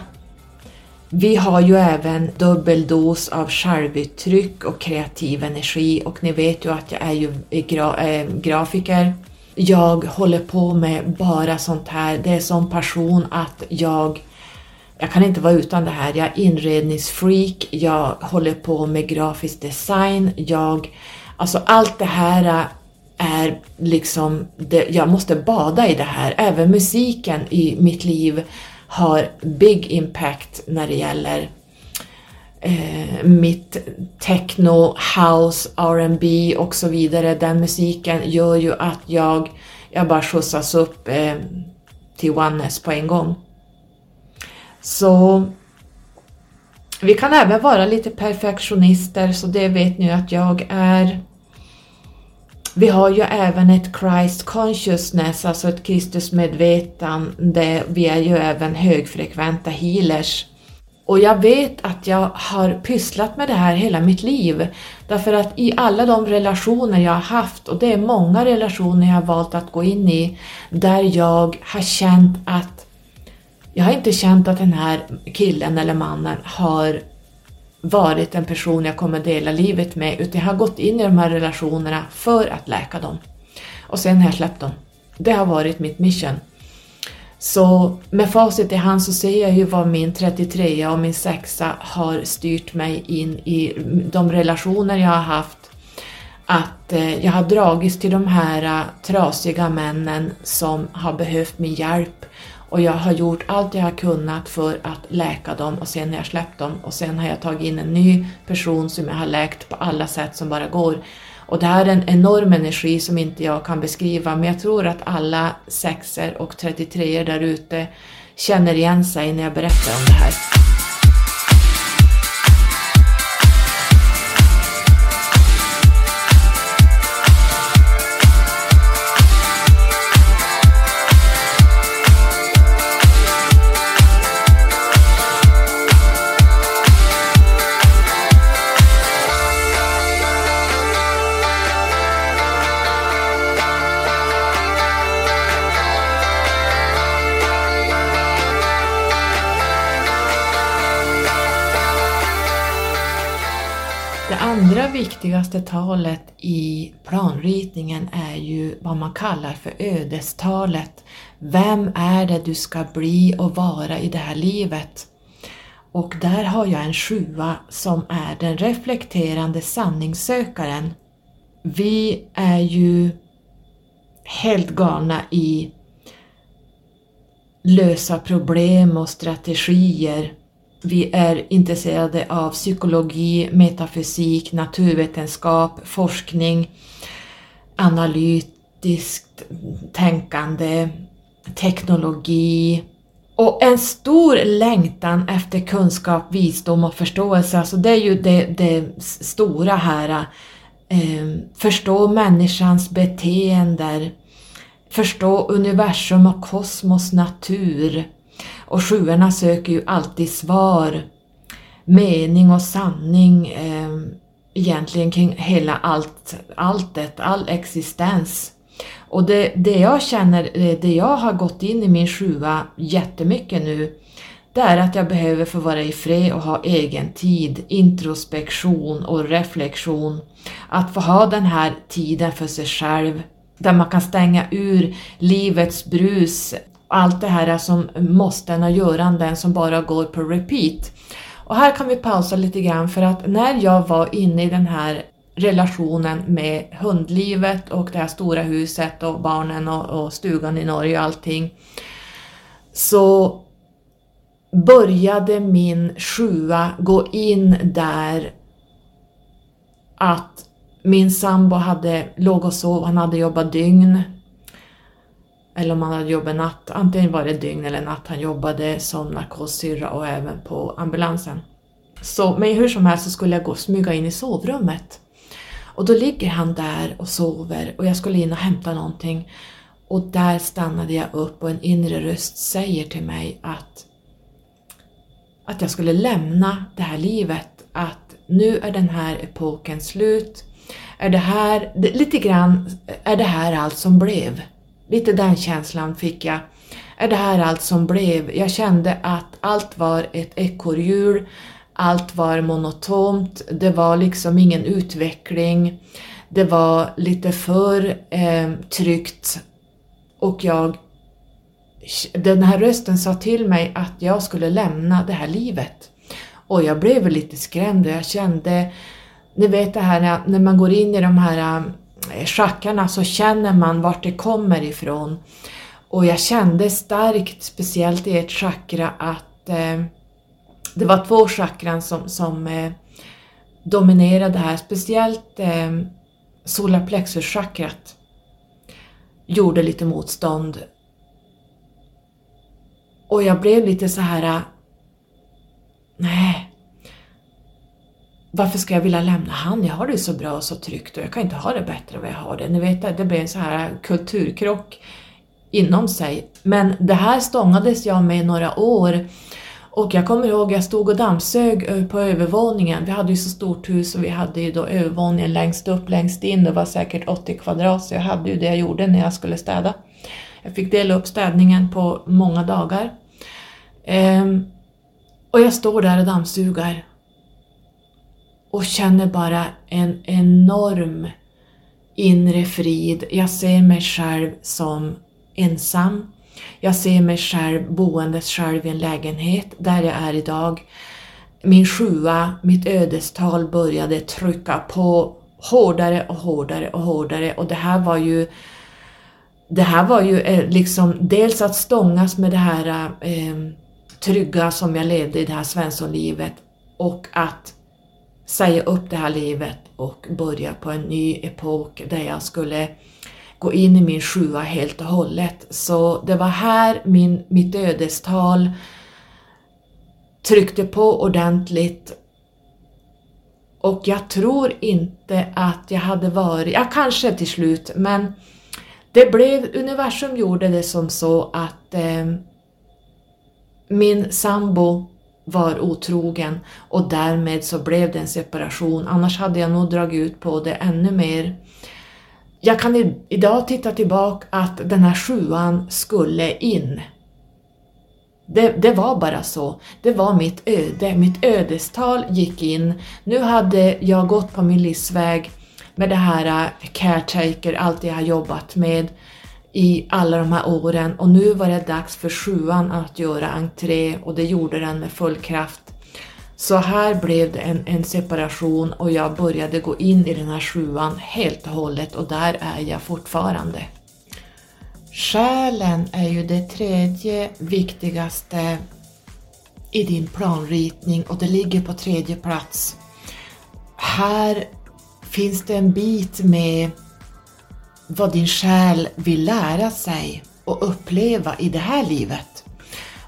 Vi har ju även dubbel dos av självuttryck och kreativ energi. Och ni vet ju att jag är ju gra, äh, grafiker jag håller på med bara sånt här. Det är sån passion att jag jag kan inte vara utan det här. Jag är inredningsfreak, jag håller på med grafisk design, jag... Alltså allt det här är liksom... Det, jag måste bada i det här. Även musiken i mitt liv har big impact när det gäller eh, mitt techno, house, R&B och så vidare. Den musiken gör ju att jag, jag bara skjutsas upp eh, till oneness på en gång. Så vi kan även vara lite perfektionister, så det vet ni att jag är. Vi har ju även ett Christ consciousness, alltså ett Kristusmedvetande. Vi är ju även högfrekventa healers. Och jag vet att jag har pysslat med det här hela mitt liv. Därför att i alla de relationer jag har haft, och det är många relationer jag har valt att gå in i, där jag har känt att jag har inte känt att den här killen eller mannen har varit en person jag kommer dela livet med utan jag har gått in i de här relationerna för att läka dem. Och sen har jag släppt dem. Det har varit mitt mission. Så med facit i hand så ser jag ju vad min 33 och min 6 har styrt mig in i de relationer jag har haft. Att eh, jag har dragits till de här eh, trasiga männen som har behövt min hjälp och jag har gjort allt jag har kunnat för att läka dem och sen har jag släppt dem och sen har jag tagit in en ny person som jag har läkt på alla sätt som bara går. Och det här är en enorm energi som inte jag kan beskriva men jag tror att alla sexer och 33 där ute känner igen sig när jag berättar om det här. Viktigaste talet i planritningen är ju vad man kallar för ödestalet. Vem är det du ska bli och vara i det här livet? Och där har jag en sjua som är den reflekterande sanningssökaren. Vi är ju helt galna i lösa problem och strategier vi är intresserade av psykologi, metafysik, naturvetenskap, forskning, analytiskt tänkande, teknologi och en stor längtan efter kunskap, visdom och förståelse. Alltså det är ju det, det stora här. Eh, förstå människans beteenden, förstå universum och kosmos natur och sjuorna söker ju alltid svar, mening och sanning eh, egentligen kring hela allt, alltet, all existens. Och det, det jag känner, eh, det jag har gått in i min sjua jättemycket nu, det är att jag behöver få vara i fred och ha egen tid, introspektion och reflektion. Att få ha den här tiden för sig själv, där man kan stänga ur livets brus, allt det här som måsten och göranden som bara går på repeat. Och här kan vi pausa lite grann för att när jag var inne i den här relationen med hundlivet och det här stora huset och barnen och, och stugan i Norge och allting så började min sjua gå in där att min sambo hade låg och sov, han hade jobbat dygn eller om han hade jobbat natt, antingen var det dygn eller natt han jobbade som narkossyrra och även på ambulansen. Så, men hur som helst så skulle jag gå och smyga in i sovrummet. Och då ligger han där och sover och jag skulle in och hämta någonting. Och där stannade jag upp och en inre röst säger till mig att, att jag skulle lämna det här livet, att nu är den här epoken slut. Är det här, lite grann, är det här allt som blev? Lite den känslan fick jag. Är det här allt som blev? Jag kände att allt var ett ekorrhjul, allt var monotont, det var liksom ingen utveckling, det var lite för eh, tryggt och jag den här rösten sa till mig att jag skulle lämna det här livet. Och jag blev lite skrämd och jag kände, ni vet det här när man går in i de här Eh, schackarna så känner man vart det kommer ifrån. Och jag kände starkt, speciellt i ett chakra, att eh, det var två chakran som, som eh, dominerade här, speciellt eh, solarplexuschakrat gjorde lite motstånd. Och jag blev lite så här, eh, nej, varför ska jag vilja lämna han? Jag har det så bra och så tryggt och jag kan inte ha det bättre än vad jag har det. Ni vet, det blev en så här kulturkrock inom sig. Men det här stångades jag med i några år och jag kommer ihåg jag stod och dammsög på övervåningen. Vi hade ju så stort hus och vi hade ju då övervåningen längst upp, längst in. Det var säkert 80 kvadrat så jag hade ju det jag gjorde när jag skulle städa. Jag fick dela upp städningen på många dagar. Ehm, och jag står där och dammsugar och känner bara en enorm inre frid. Jag ser mig själv som ensam. Jag ser mig själv boendes själv i en lägenhet där jag är idag. Min sjua, mitt ödestal började trycka på hårdare och hårdare och hårdare och det här var ju det här var ju eh, liksom dels att stångas med det här eh, trygga som jag levde i det här svenssonlivet och att säga upp det här livet och börja på en ny epok där jag skulle gå in i min sjua helt och hållet. Så det var här min, mitt ödestal tryckte på ordentligt och jag tror inte att jag hade varit, ja kanske till slut, men det blev, universum gjorde det som så att eh, min sambo var otrogen och därmed så blev det en separation. Annars hade jag nog dragit ut på det ännu mer. Jag kan idag titta tillbaka att den här sjuan skulle in. Det, det, var bara så. Det var mitt öde. Mitt ödestal gick in. Nu hade jag gått på min livsväg med det här eh, caretaker, allt jag har jobbat med i alla de här åren och nu var det dags för sjuan att göra entré och det gjorde den med full kraft. Så här blev det en, en, separation och jag började gå in i den här sjuan helt och hållet och där är jag fortfarande. Själen är ju det tredje viktigaste i din planritning och det ligger på tredje plats. Här finns det en bit med vad din själ vill lära sig och uppleva i det här livet.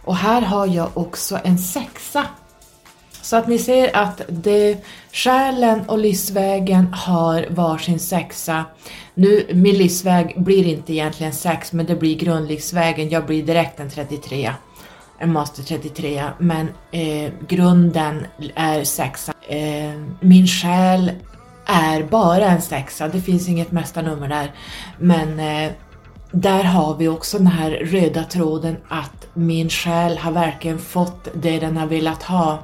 Och här har jag också en sexa. Så att ni ser att det, själen och livsvägen har varsin sexa. Nu, min livsväg blir inte egentligen sex, men det blir grundlivsvägen. Jag blir direkt en 33 en master 33 men eh, grunden är sexa. Eh, min själ är bara en sexa, det finns inget mästarnummer där. Men eh, där har vi också den här röda tråden att min själ har verkligen fått det den har velat ha.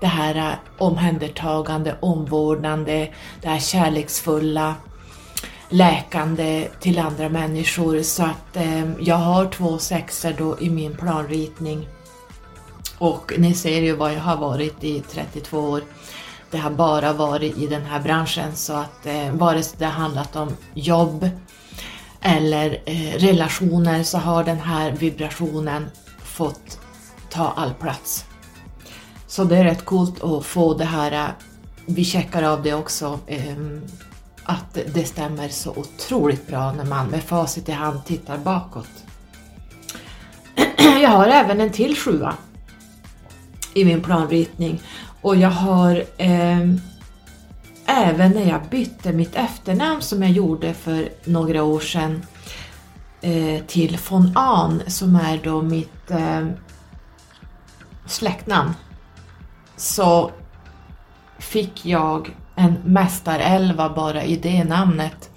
Det här eh, omhändertagande, omvårdnande, det här kärleksfulla, läkande till andra människor. Så att eh, jag har två sexor då i min planritning. Och ni ser ju vad jag har varit i 32 år det har bara varit i den här branschen så att eh, vare sig det har handlat om jobb eller eh, relationer så har den här vibrationen fått ta all plats. Så det är rätt coolt att få det här, eh, vi checkar av det också, eh, att det stämmer så otroligt bra när man med facit i hand tittar bakåt. <clears throat> Jag har även en till sjua i min planritning och jag har eh, även när jag bytte mitt efternamn som jag gjorde för några år sedan eh, till von Ahn som är då mitt eh, släktnamn så fick jag en mästarelva bara i det namnet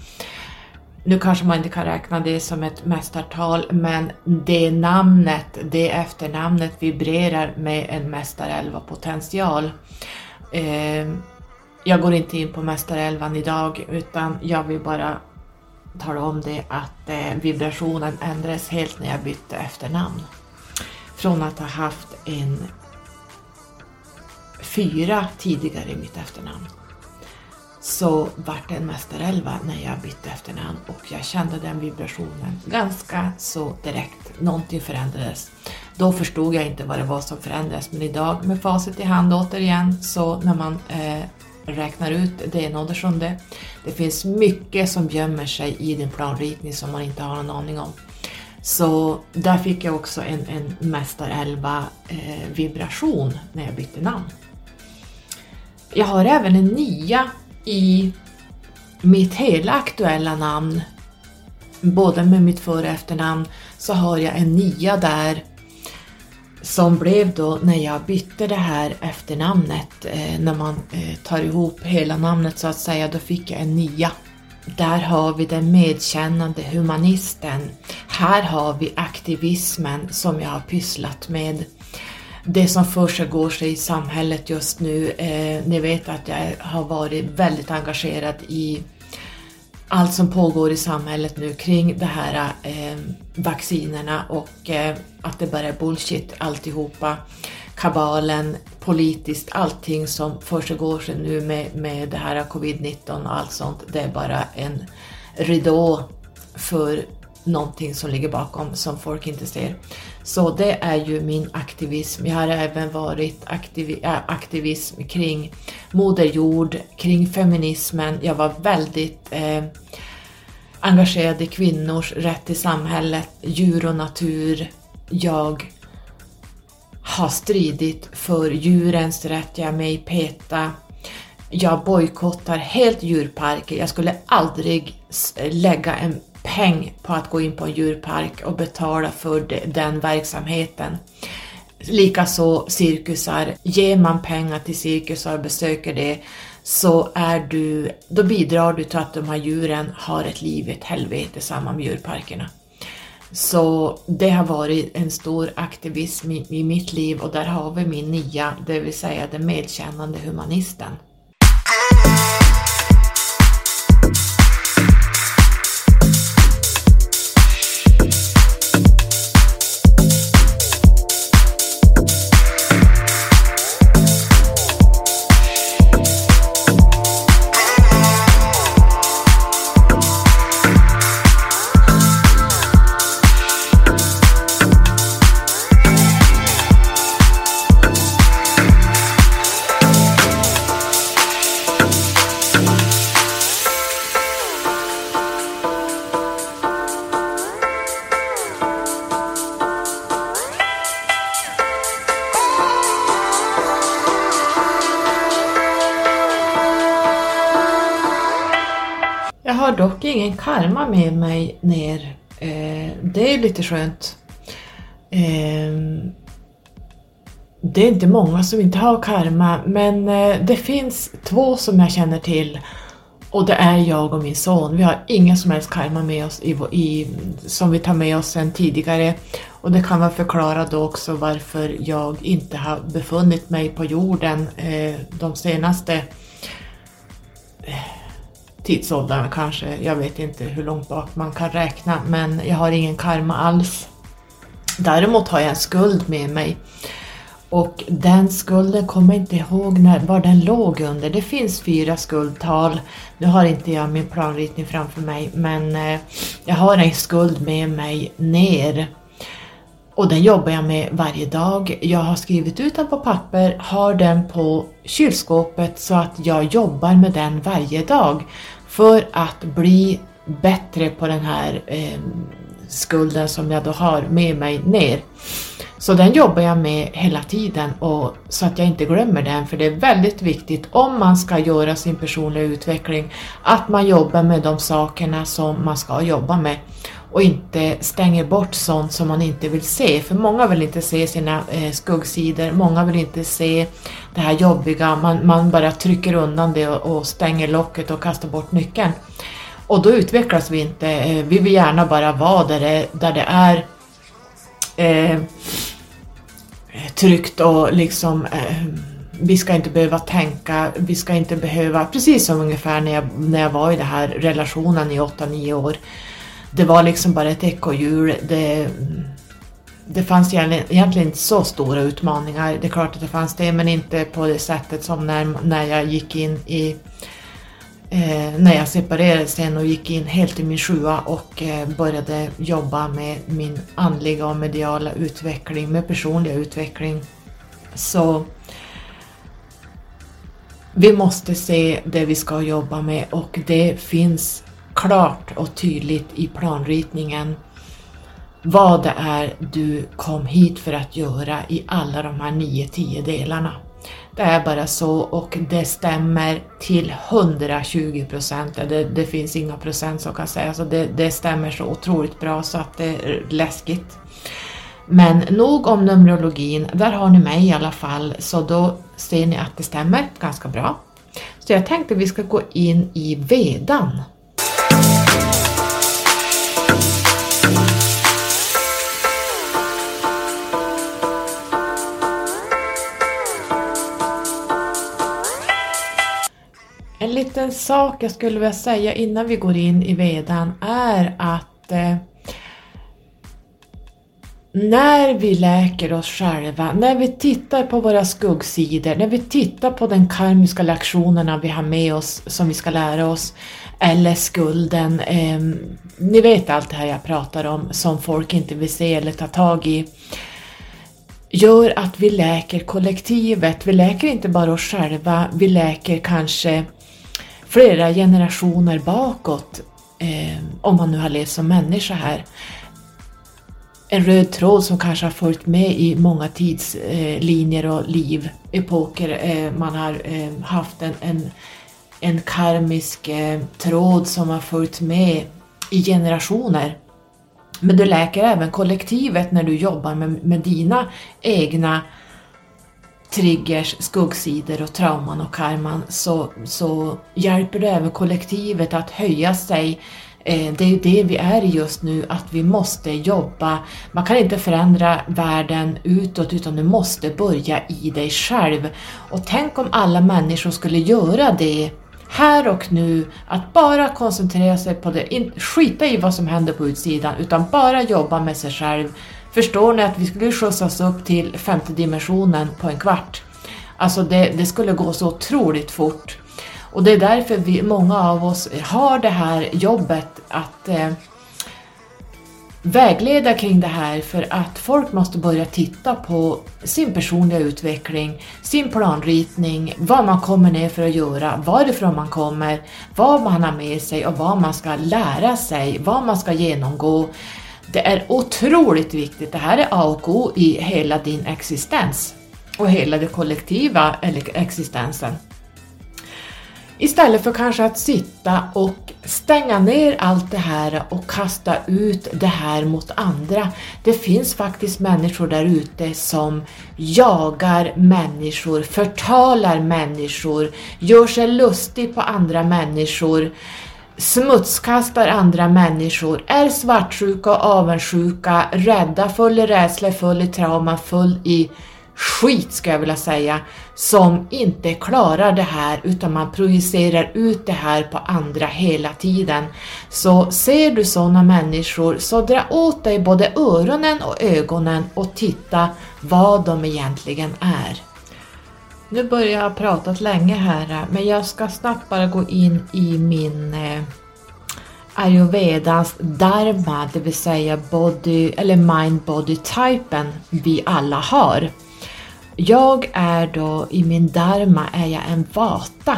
nu kanske man inte kan räkna det som ett mästartal, men det namnet, det efternamnet vibrerar med en mästarelva potential. Eh, jag går inte in på mästarelvan idag, utan jag vill bara tala om det att eh, vibrationen ändrades helt när jag bytte efternamn. Från att ha haft en fyra tidigare i mitt efternamn så vart det en mästarelva när jag bytte efternamn och jag kände den vibrationen ganska så direkt. Någonting förändrades. Då förstod jag inte vad det var som förändrades men idag med facit i hand återigen så när man eh, räknar ut det ena som det. Det finns mycket som gömmer sig i din planritning som man inte har någon aning om. Så där fick jag också en, en mästarelva eh, vibration när jag bytte namn. Jag har även en nia i mitt hela aktuella namn, både med mitt för och efternamn, så har jag en nia där som blev då när jag bytte det här efternamnet, eh, när man eh, tar ihop hela namnet så att säga, då fick jag en nia. Där har vi den medkännande humanisten. Här har vi aktivismen som jag har pysslat med det som försiggår sig i samhället just nu. Eh, ni vet att jag har varit väldigt engagerad i allt som pågår i samhället nu kring de här eh, vaccinerna och eh, att det bara är bullshit alltihopa. Kabalen, politiskt, allting som försiggår sig nu med, med det här covid-19 och allt sånt, det är bara en ridå för någonting som ligger bakom som folk inte ser. Så det är ju min aktivism. Jag har även varit aktiv, äh, aktivism kring Moder Jord, kring feminismen. Jag var väldigt eh, engagerad i kvinnors rätt i samhället, djur och natur. Jag har stridit för djurens rätt, jag är med i PETA. Jag bojkottar helt djurparker. Jag skulle aldrig lägga en peng på att gå in på en djurpark och betala för den verksamheten. Likaså cirkusar. Ger man pengar till cirkusar och besöker det så är du, då bidrar du till att de här djuren har ett liv i ett helvete samma med djurparkerna. Så det har varit en stor aktivism i, i mitt liv och där har vi min nia, det vill säga den medkännande humanisten. Har dock ingen karma med mig ner. Eh, det är lite skönt. Eh, det är inte många som inte har karma, men eh, det finns två som jag känner till. Och det är jag och min son. Vi har ingen som helst karma med oss i, i, som vi tar med oss sedan tidigare. Och det kan väl förklara då också varför jag inte har befunnit mig på jorden eh, de senaste eh, tidsåldern kanske, jag vet inte hur långt bak man kan räkna, men jag har ingen karma alls. Däremot har jag en skuld med mig och den skulden kommer jag inte ihåg när, var den låg under. Det finns fyra skuldtal. Nu har inte jag min planritning framför mig, men eh, jag har en skuld med mig ner. Och den jobbar jag med varje dag. Jag har skrivit ut den på papper, har den på kylskåpet så att jag jobbar med den varje dag för att bli bättre på den här eh, skulden som jag då har med mig ner. Så den jobbar jag med hela tiden och, så att jag inte glömmer den för det är väldigt viktigt om man ska göra sin personliga utveckling att man jobbar med de sakerna som man ska jobba med och inte stänger bort sånt som man inte vill se. För många vill inte se sina eh, skuggsidor, många vill inte se det här jobbiga, man, man bara trycker undan det och, och, stänger locket och kastar bort nyckeln. Och då utvecklas vi inte, eh, vi vill gärna bara vara där det, där det är eh, tryggt och liksom eh, vi ska inte behöva tänka, vi ska inte behöva, precis som ungefär när jag, när jag var i den här relationen i 8-9 år, det var liksom bara ett ekorrhjul. Det, det fanns egentligen inte så stora utmaningar. Det är klart att det fanns det, men inte på det sättet som när, när jag gick in i eh, när jag separerade sen och gick in helt i min sjua och eh, började jobba med min andliga och mediala utveckling, med personliga utveckling. Så vi måste se det vi ska jobba med och det finns klart och tydligt i planritningen vad det är du kom hit för att göra i alla de här 9-10 delarna. Det är bara så och det stämmer till 120 procent. Det, det, finns inga procent som kan säga så det, det stämmer så otroligt bra så att det är läskigt. Men nog om Numerologin, där har ni mig i alla fall så då ser ni att det stämmer ganska bra. Så jag tänkte vi ska gå in i Vedan. En liten sak jag skulle vilja säga innan vi går in i vedan är att eh, när vi läker oss själva, när vi tittar på våra skuggsidor, när vi tittar på den karmiska lektionerna vi har med oss som vi ska lära oss, eller skulden, eh, ni vet allt det här jag pratar om som folk inte vill se eller ta tag i, gör att vi läker kollektivet. Vi läker inte bara oss själva, vi läker kanske flera generationer bakåt, eh, om man nu har levt som människa här en röd tråd som kanske har följt med i många tidslinjer och liv, epoker. Eh, man har eh, haft en, en, en karmisk eh, tråd som har följt med i generationer. Men du läker även kollektivet när du jobbar med, med dina egna triggers, skuggsidor och trauman och karman så, så hjälper du även kollektivet att höja sig eh, det är ju det vi är i just nu, att vi måste jobba. Man kan inte förändra världen utåt utan du måste börja i dig själv. Och tänk om alla människor skulle göra det här och nu, att bara koncentrera sig på det, skita i vad som händer på utsidan, utan bara jobba med sig själv. Förstår ni att vi skulle skjutsas upp till femte dimensionen på en kvart? Alltså det, det skulle gå så otroligt fort. Och det är därför vi, många av oss har det här jobbet att eh, vägleda kring det här för att folk måste börja titta på sin personliga utveckling, sin planritning, vad man kommer ner för att göra, varifrån man kommer, vad man har med sig och vad man ska lära sig, vad man ska genomgå. Det är otroligt viktigt, det här är A och O i hela din existens och hela den kollektiva existensen. Istället för kanske att sitta och stänga ner allt det här och kasta ut det här mot andra. Det finns faktiskt människor där ute som jagar människor, förtalar människor, gör sig lustig på andra människor, smutskastar andra människor, är svartsjuka och avundsjuka, rädda, full i rädsla, full i trauma, full i skit ska jag vilja säga, som inte klarar det här utan man projicerar ut det här på andra hela tiden. Så ser du sådana människor så dra åt dig både öronen och ögonen och titta vad de egentligen är. Nu börjar jag ha pratat länge här men jag ska snabbt bara gå in i min eh, ayurvedas dharma, det vill säga body eller mind body typen vi alla har. Jag är då i min dharma är jag en vata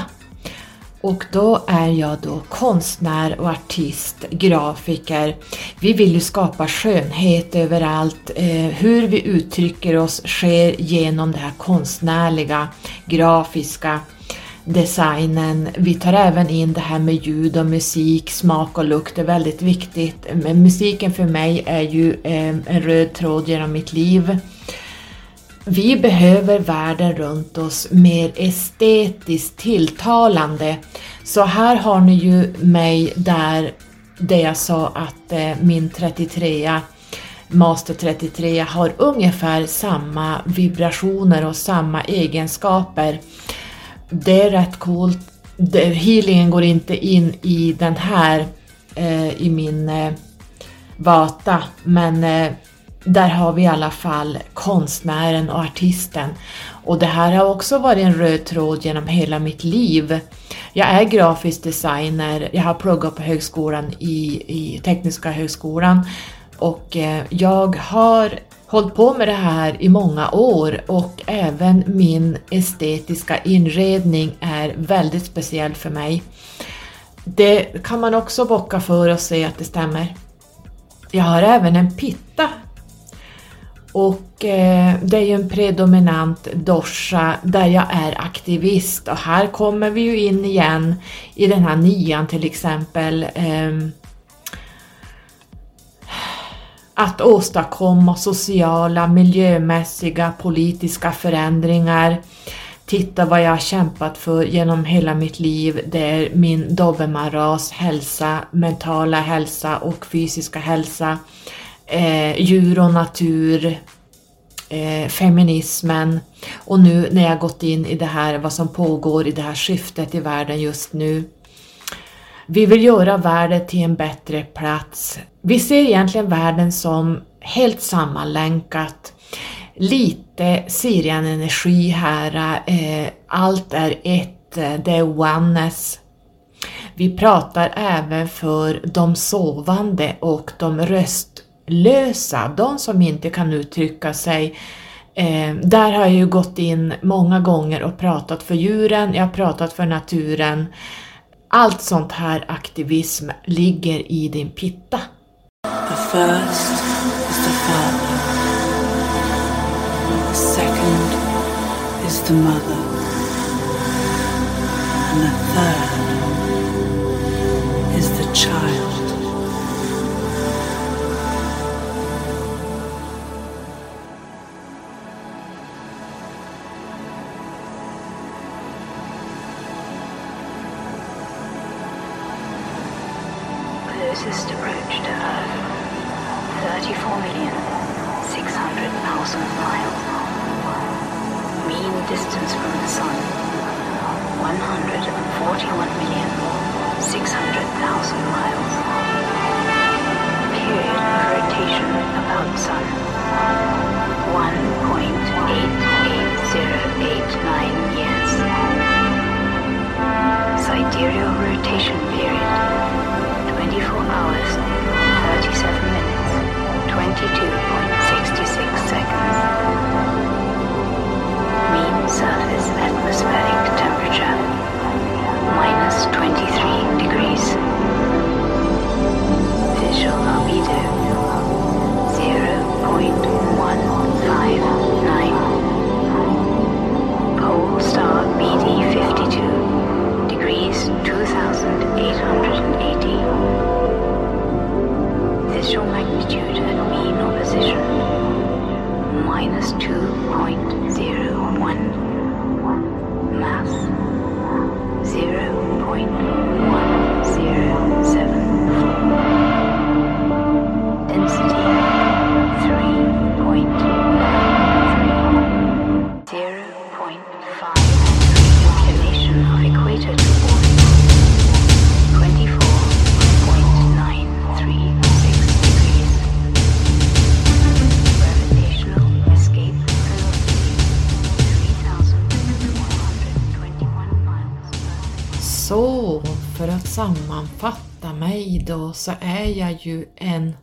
och då är jag då konstnär och artist, grafiker. Vi vill ju skapa skönhet överallt. Eh, hur vi uttrycker oss sker genom det här konstnärliga, grafiska, designen. Vi tar även in det här med ljud och musik, smak och lukt är väldigt viktigt. Men musiken för mig är ju eh, en röd tråd genom mitt liv. Vi behöver världen runt oss mer estetiskt tilltalande. Så här har ni ju mig där, det jag sa att eh, min 33 Master 33 har ungefär samma vibrationer och samma egenskaper. Det är rätt coolt. Healingen går inte in i den här, eh, i min eh, Vata, men där har vi i alla fall konstnären och artisten. Och det här har också varit en röd tråd genom hela mitt liv. Jag är grafisk designer, jag har pluggat på högskolan i, i Tekniska högskolan och eh, jag har hållit på med det här i många år och även min estetiska inredning är väldigt speciell för mig. Det kan man också bocka för och se att det stämmer. Jag har även en pitta och eh, det är ju en predominant dosha där jag är aktivist och här kommer vi ju in igen i den här nian till exempel. Eh, att åstadkomma sociala, miljömässiga, politiska förändringar. Titta vad jag har kämpat för genom hela mitt liv. Det är min dobermanras hälsa, mentala hälsa och fysiska hälsa eh, djur och natur, eh, feminismen och nu när jag gått in i det här, vad som pågår i det här skiftet i världen just nu. Vi vill göra världen till en bättre plats. Vi ser egentligen världen som helt sammanlänkat. Lite Sirian-energi här, eh, allt är ett, eh, det är oneness. Vi pratar även för de sovande och de röstlösa, de som inte kan uttrycka sig. Eh, där har jag ju gått in många gånger och pratat för djuren, jag har pratat för naturen. Allt sånt här aktivism ligger i din pitta. The first is the father. The second is the mother. And the third Så, för att sammanfatta mig då så är jag ju en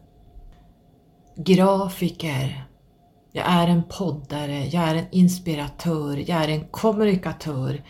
grafiker. Jag är en poddare, jag är en inspiratör, jag är en kommunikatör.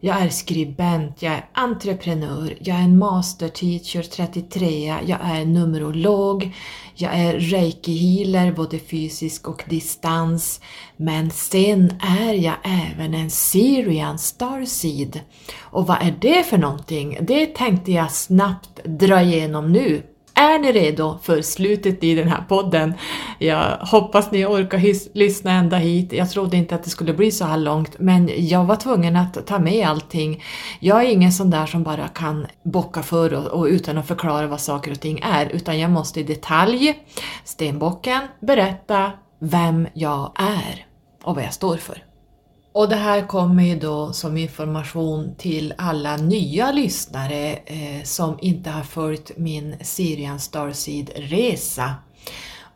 Jag är skribent, jag är entreprenör, jag är en master teacher 33, jag är numerolog, jag är reiki healer både fysisk och distans. Men sen är jag även en Syrian Starseed. Och vad är det för någonting? Det tänkte jag snabbt dra igenom nu. Är ni redo för slutet i den här podden? Jag hoppas ni orkar lyssna ända hit. Jag trodde inte att det skulle bli så här långt, men jag var tvungen att ta med allting. Jag är ingen sån där som bara kan bocka för och, och utan att förklara vad saker och ting är, utan jag måste i detalj, stenbocken, berätta vem jag är och vad jag står för. Och det här kommer ju då som information till alla nya lyssnare eh, som inte har följt min Syrian Starseed-resa.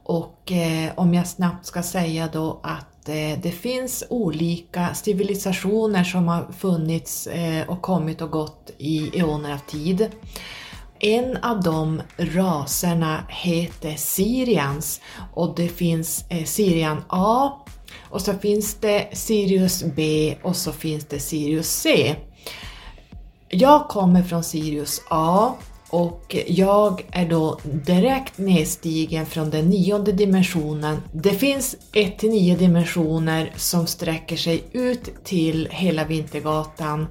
Och eh, om jag snabbt ska säga då att eh, det finns olika civilisationer som har funnits eh, och kommit och gått i eoner av tid. En av de raserna heter Syrians och det finns eh, Syrian A och så finns det Sirius B och så finns det Sirius C. Jag kommer från Sirius A och jag är då direkt nedstigen från den nionde dimensionen. Det finns 1 till 9 dimensioner som sträcker sig ut till hela Vintergatan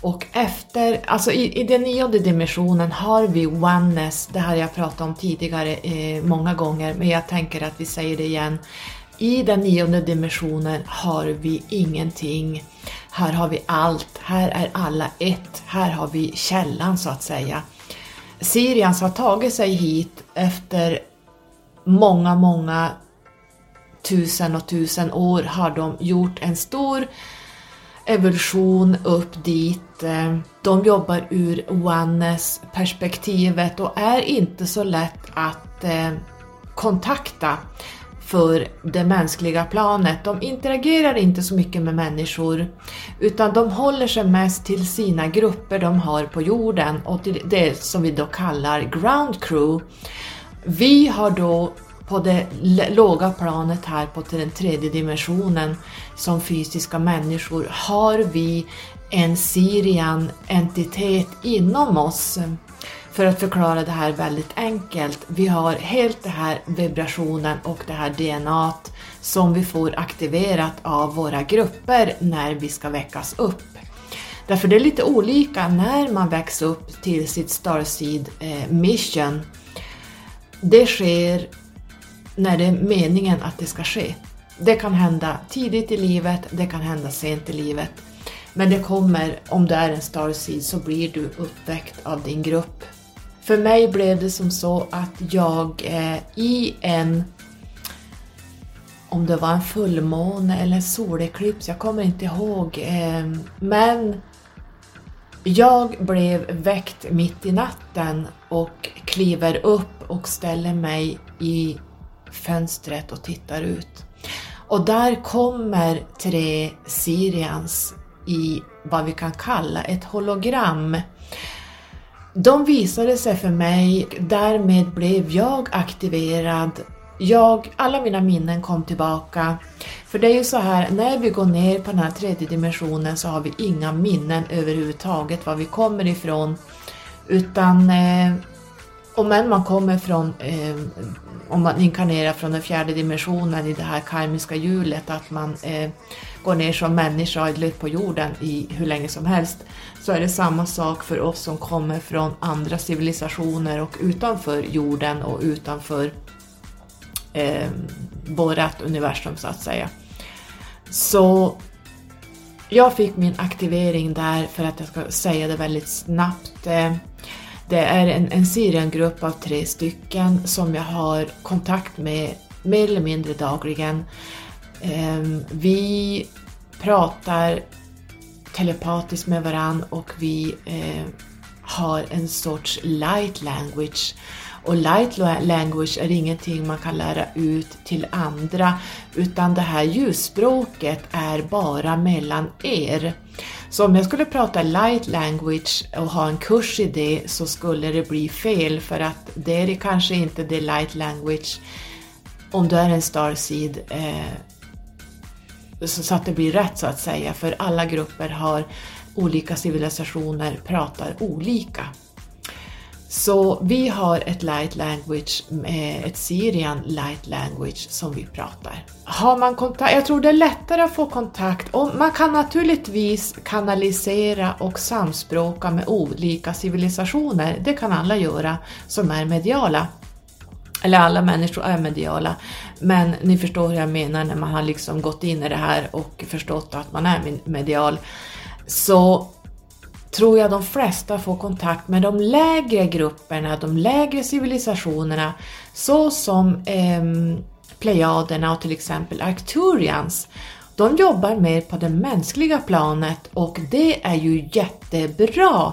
och efter, alltså i, i den nionde dimensionen har vi oneness, det har jag pratat om tidigare eh, många gånger men jag tänker att vi säger det igen. I den nionde dimensionen har vi ingenting. Här har vi allt. Här är alla ett. Här har vi källan så att säga. Sirians har tagit sig hit efter många, många tusen och tusen år har de gjort en stor evolution upp dit. De jobbar ur oneness-perspektivet och är inte så lätt att eh, kontakta för det mänskliga planet. De interagerar inte så mycket med människor utan de håller sig mest till sina grupper de har på jorden och till det som vi då kallar ground crew. Vi har då på det låga planet här på den tredje dimensionen som fysiska människor har vi en Sirian entitet inom oss. För att förklara det här väldigt enkelt, vi har helt den här vibrationen och det här DNA som vi får aktiverat av våra grupper när vi ska väckas upp. Därför det är lite olika när man väcks upp till sitt Starseed eh, mission. Det sker när det är meningen att det ska ske. Det kan hända tidigt i livet, det kan hända sent i livet. Men det kommer, om du är en starseed så blir du uppväckt av din grupp. För mig blev det som så att jag eh, i en om det var en fullmåne eller en soleklips, jag kommer inte ihåg. Eh, men jag blev väckt mitt i natten och kliver upp och ställer mig i fönstret och tittar ut. Och där kommer tre Sirians i vad vi kan kalla ett hologram. De visade sig för mig, därmed blev jag aktiverad. Jag, alla mina minnen kom tillbaka. För det är ju så här, när vi går ner på den här tredje dimensionen så har vi inga minnen överhuvudtaget var vi kommer ifrån. Utan eh, om än man kommer från eh, om man inkarnerar från den fjärde dimensionen i det här karmiska hjulet, att man eh, går ner som människa och på jorden i hur länge som helst, så är det samma sak för oss som kommer från andra civilisationer och utanför jorden och utanför eh, vårat universum så att säga. Så jag fick min aktivering där för att jag ska säga det väldigt snabbt. Eh, det är en, en Siriangrupp av tre stycken som jag har kontakt med mer eller mindre dagligen. Eh, vi pratar telepatiskt med varann och vi eh, har en sorts light language. Och light language är ingenting man kan lära ut till andra utan det här ljusspråket är bara mellan er. Så om jag skulle prata light language och ha en kurs i det så skulle det bli fel för att det är kanske inte det light language om du är en starseed eh, så att det blir rätt så att säga för alla grupper har olika civilisationer pratar olika. Så vi har ett light language, eh, ett Syrian light language som vi pratar. Har man kontakt, jag tror det är lättare att få kontakt och man kan naturligtvis kanalisera och samspråka med olika civilisationer. Det kan alla göra som är mediala. Eller alla människor är mediala, men ni förstår hur jag menar när man har liksom gått in i det här och förstått att man är medial. Så tror jag de flesta får kontakt med de lägre grupperna, de lägre civilisationerna, såsom eh, Plejaderna och till exempel Arcturians. De jobbar mer på det mänskliga planet och det är ju jättebra.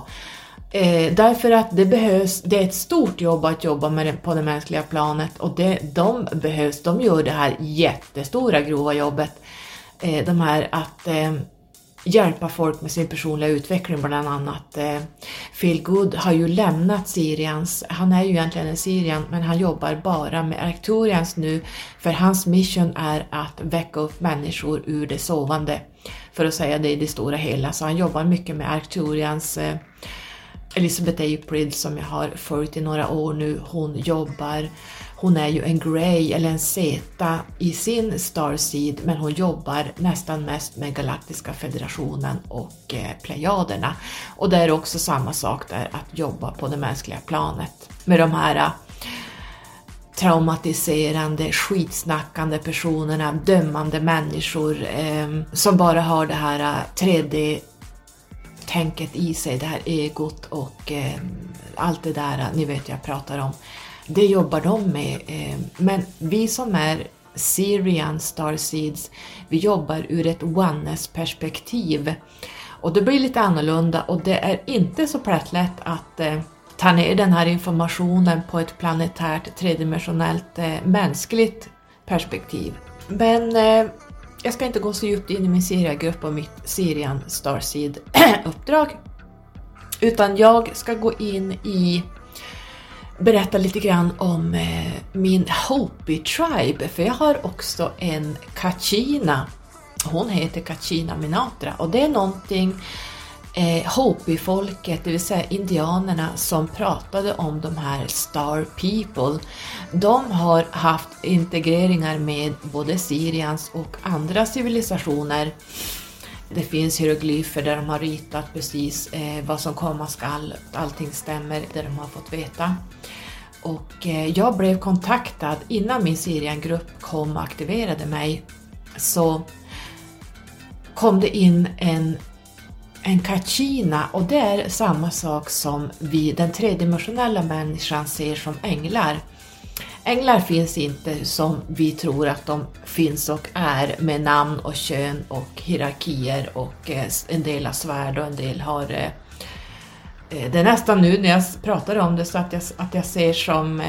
Eh, därför att det behövs, det är ett stort jobb att jobba med det, på det mänskliga planet och det, de behövs, de gör det här jättestora grova jobbet. Eh, de här att eh, hjälpa folk med sin personliga utveckling bland annat. Eh, Phil Good har ju lämnat Sirians, han är ju egentligen en Sirian men han jobbar bara med Arcturians nu för hans mission är att väcka upp människor ur det sovande. För att säga det i det stora hela, så han jobbar mycket med Arcturians eh, Elizabeth April som jag har följt i några år nu, hon jobbar hon är ju en Grey eller en Zeta i sin Starseed men hon jobbar nästan mest med Galaktiska federationen och eh, Plejaderna. Och det är också samma sak där, att jobba på det mänskliga planet med de här eh, traumatiserande, skitsnackande personerna, dömande människor eh, som bara har det här eh, 3D tänket i sig, det här egot och eh, allt det där, ni vet jag pratar om det jobbar de med. Eh, men vi som är Syrian Starseeds. Vi jobbar ur ett oneness-perspektiv. Och det blir lite annorlunda och det är inte så plättlätt att eh, ta ner den här informationen på ett planetärt tredimensionellt eh, mänskligt perspektiv. Men eh, jag ska inte gå så djupt in i min seriegrupp och mitt Syrian Starseed-uppdrag. <clears throat> Utan jag ska gå in i berätta lite grann om eh, min Hopi Tribe, för jag har också en Kachina. Hon heter Kachina Minatra och det är någonting eh, Hopi-folket, det vill säga indianerna som pratade om de här Star People. De har haft integreringar med både Syrians och andra civilisationer. Det finns hieroglyfer där de har ritat precis eh, vad som komma skall, allting stämmer, det de har fått veta. Och eh, jag blev kontaktad innan min Syriangrupp kom och aktiverade mig så kom det in en en kachina och det är samma sak som vi, den tredimensionella människan, ser som änglar. Änglar finns inte som vi tror att de finns och är med namn och kön och hierarkier och eh, en del har svärd och en del har eh, eh, det är nästan nu när jag pratar om det så att jag, att jag ser som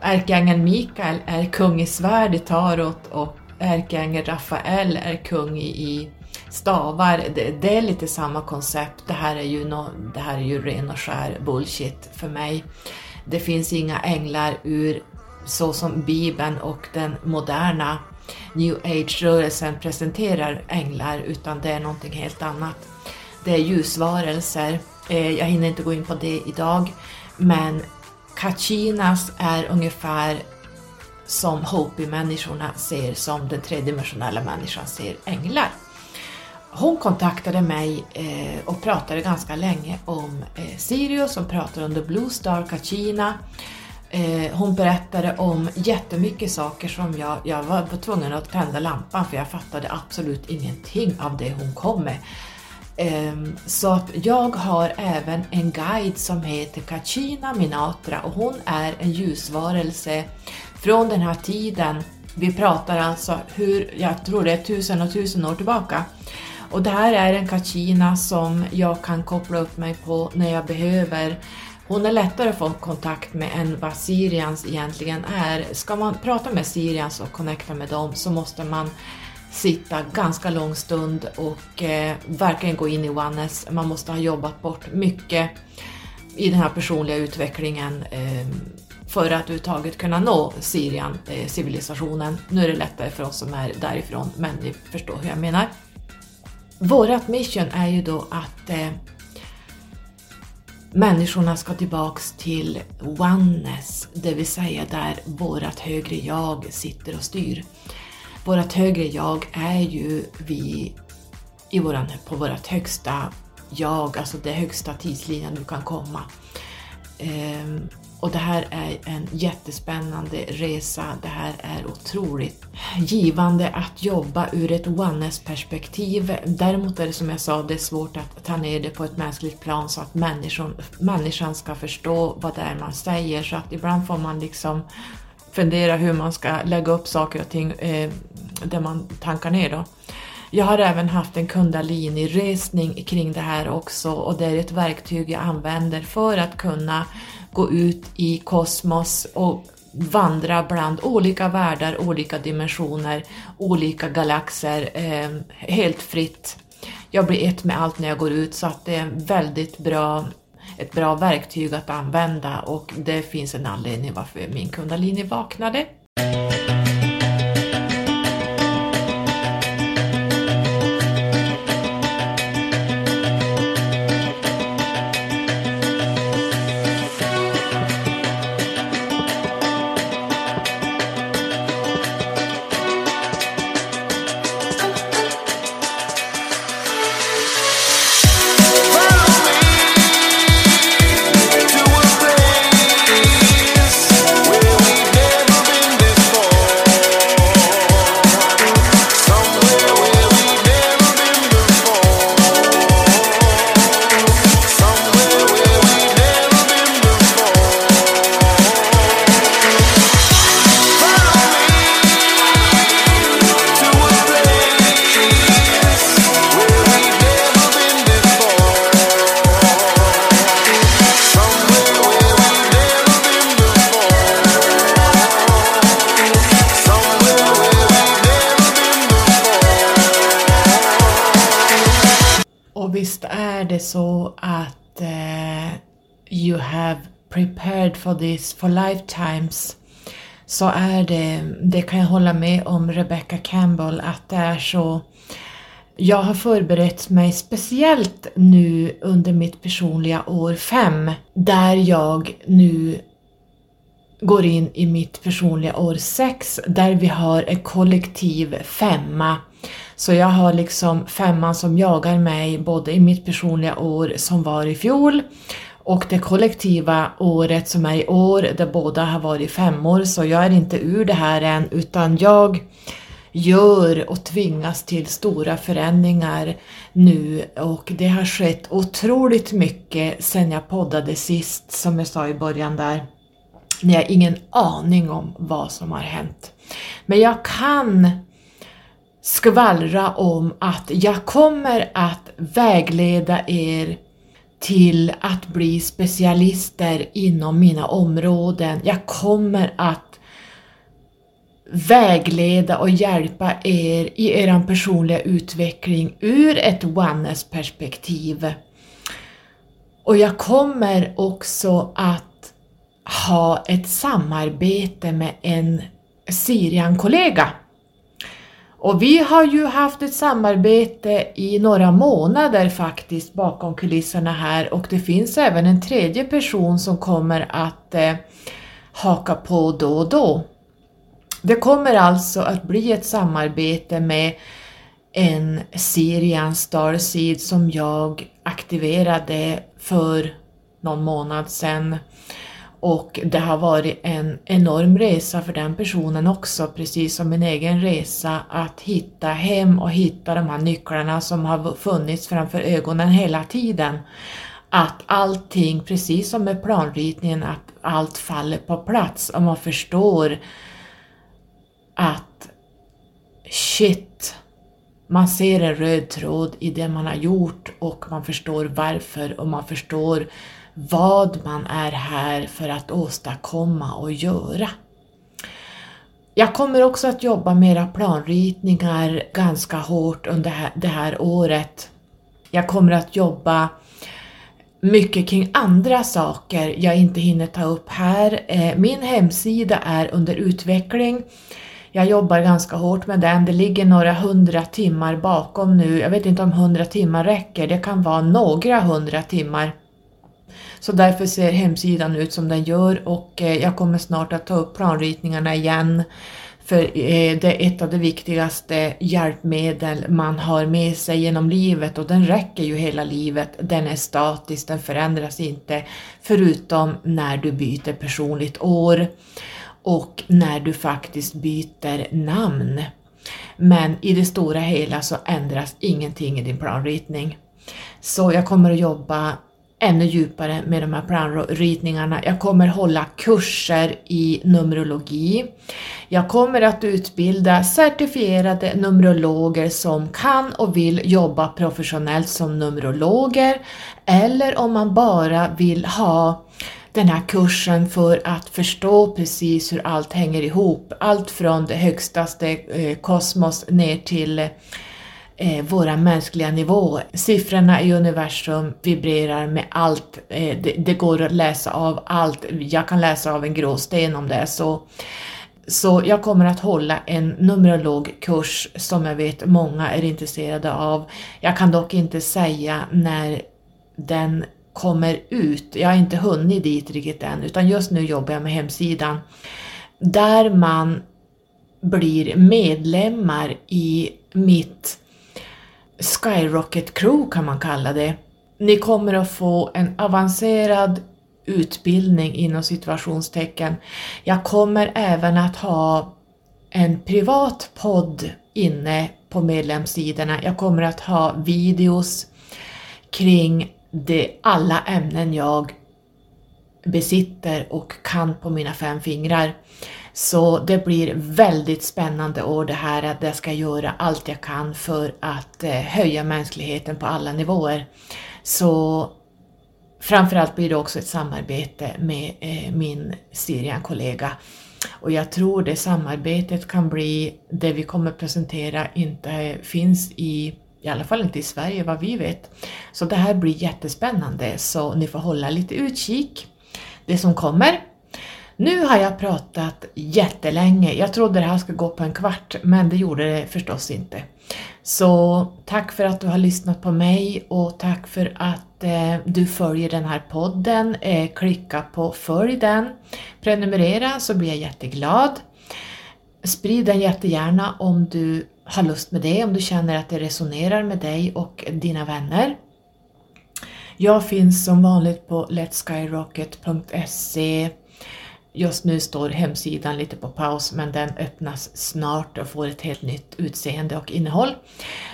ärkeängeln Mikael är kung i svärd i tarot och ärkeängeln Rafael är kung i, i stavar, det, det, är lite samma koncept. Det här är ju, no, det här är ju ren och skär bullshit för mig. Det finns inga änglar ur så som Bibeln och den moderna new age-rörelsen presenterar änglar, utan det är någonting helt annat. Det är ljusvarelser. Eh, jag hinner inte gå in på det idag, men Kachinas är ungefär som Hopi-människorna ser som den tredimensionella människan ser änglar. Hon kontaktade mig eh, och pratade ganska länge om eh, Sirius, hon pratade om The Blue Star Kachina. Eh, hon berättade om jättemycket saker som jag, jag var tvungen att tända lampan för jag fattade absolut ingenting av det hon kom med. Ehm, så att jag har även en guide som heter Kachina Minatra och hon är en ljusvarelse från den här tiden. Vi pratar alltså hur, jag tror det är tusen och tusen år tillbaka. Och det här är en kachina som jag kan koppla upp mig på när jag behöver. Hon är lättare att få kontakt med än vad Syrians egentligen är. Ska man prata med Syrians och connecta med dem så måste man sitta ganska lång stund och eh, verkligen gå in i oneness. Man måste ha jobbat bort mycket i den här personliga utvecklingen eh, för att överhuvudtaget kunna nå Syrian, eh, civilisationen. Nu är det lättare för oss som är därifrån, men ni förstår hur jag menar. Vårat mission är ju då att eh, människorna ska tillbaks till oneness, det vill säga där vårat högre jag sitter och styr. Vårat högre jag är ju vi i våran, på vårt högsta jag, alltså det högsta tidslinjen du kan komma. Eh, och det här är en jättespännande resa. Det här är otroligt givande att jobba ur ett oneness-perspektiv. Däremot är det som jag sa, det är svårt att ta ner det på ett mänskligt plan så att människan, människan ska förstå vad det är man säger. Så att ibland får man liksom fundera hur man ska lägga upp saker och ting eh, där man tankar ner då. Jag har även haft en kundalini-resning kring det här också och det är ett verktyg jag använder för att kunna gå ut i kosmos och vandra bland olika världar, olika dimensioner, olika galaxer eh, helt fritt. Jag blir ett med allt när jag går ut så att det är väldigt bra, ett bra verktyg att använda och det finns en anledning varför min kundalini vaknade. Lifetimes så är det, det kan jag hålla med om Rebecca Campbell, att det är så jag har förberett mig speciellt nu under mitt personliga år 5 där jag nu går in i mitt personliga år 6 där vi har en kollektiv femma. Så jag har liksom femman som jagar mig både i mitt personliga år som var i fjol och det kollektiva året som är i år där båda har varit femmor så jag är inte ur det här än utan jag gör och tvingas till stora förändringar nu och det har skett otroligt mycket sen jag poddade sist som jag sa i början där. Ni har ingen aning om vad som har hänt. Men jag kan skvallra om att jag kommer att vägleda er till att bli specialister inom mina områden. Jag kommer att vägleda och hjälpa er i er personliga utveckling ur ett oneness-perspektiv. Och jag kommer också att ha ett samarbete med en Sirian-kollega. Och vi har ju haft ett samarbete i några månader faktiskt bakom kulisserna här och det finns även en tredje person som kommer att eh, haka på då och då. Det kommer alltså att bli ett samarbete med en Sirian Starseed som jag aktiverade för någon månad sedan. Och det har varit en enorm resa för den personen också, precis som min egen resa, att hitta hem och hitta de här nycklarna som har funnits framför ögonen hela tiden. Att allting, precis som med planritningen, att allt faller på plats och man förstår att shit, man ser en röd tråd i det man har gjort och man förstår varför och man förstår vad man är här för att åstadkomma och göra. Jag kommer också att jobba med era planritningar ganska hårt under det här året. Jag kommer att jobba mycket kring andra saker jag inte hinner ta upp här. Eh, min hemsida är under utveckling. Jag jobbar ganska hårt med den. Det ligger några hundra timmar bakom nu. Jag vet inte om hundra timmar räcker. Det kan vara några hundra timmar. Så därför ser hemsidan ut som den gör och eh, jag kommer snart att ta upp planritningarna igen. För eh, det är ett av de viktigaste hjälpmedel man har med sig genom livet och den räcker ju hela livet. Den är statisk, den förändras inte förutom när du byter personligt år och när du faktiskt byter namn. Men i det stora hela så ändras ingenting i din planritning. Så jag kommer att jobba ännu djupare med de här planritningarna. Jag kommer hålla kurser i Numerologi. Jag kommer att utbilda certifierade Numerologer som kan och vill jobba professionellt som Numerologer eller om man bara vill ha den här kursen för att förstå precis hur allt hänger ihop. Allt från det högstaste eh, kosmos ner till eh, våra mänskliga nivå. Siffrorna i universum vibrerar med allt. Eh, det, det, går att läsa av allt. Jag kan läsa av en gråsten om det är så. Så jag kommer att hålla en numerologkurs som jag vet många är intresserade av. Jag kan dock inte säga när den kommer ut. Jag har inte hunnit dit riktigt än utan just nu jobbar jag med hemsidan där man blir medlemmar i mitt Skyrocket Crew kan man kalla det. Ni kommer att få en avancerad utbildning inom situationstecken. Jag kommer även att ha en privat podd inne på medlemssidorna. Jag kommer att ha videos kring det, alla ämnen jag besitter och kan på mina fem fingrar. Så det blir väldigt spännande år det här att jag ska göra allt jag kan för att eh, höja mänskligheten på alla nivåer. Så framförallt blir det också ett samarbete med eh, min Syrian-kollega. Och jag tror det samarbetet kan bli, det vi kommer presentera inte finns i I alla fall inte i Sverige vad vi vet. Så det här blir jättespännande så ni får hålla lite utkik. Det som kommer. Nu har jag pratat jättelänge. Jag trodde det här skulle gå på en kvart men det gjorde det förstås inte. Så tack för att du har lyssnat på mig och tack för att eh, du följer den här podden. Eh, klicka på följ den, prenumerera så blir jag jätteglad. Sprid den jättegärna om du har lust med det, om du känner att det resonerar med dig och dina vänner. Jag finns som vanligt på letskyrocket.se Just nu står hemsidan lite på paus men den öppnas snart och får ett helt nytt utseende och innehåll.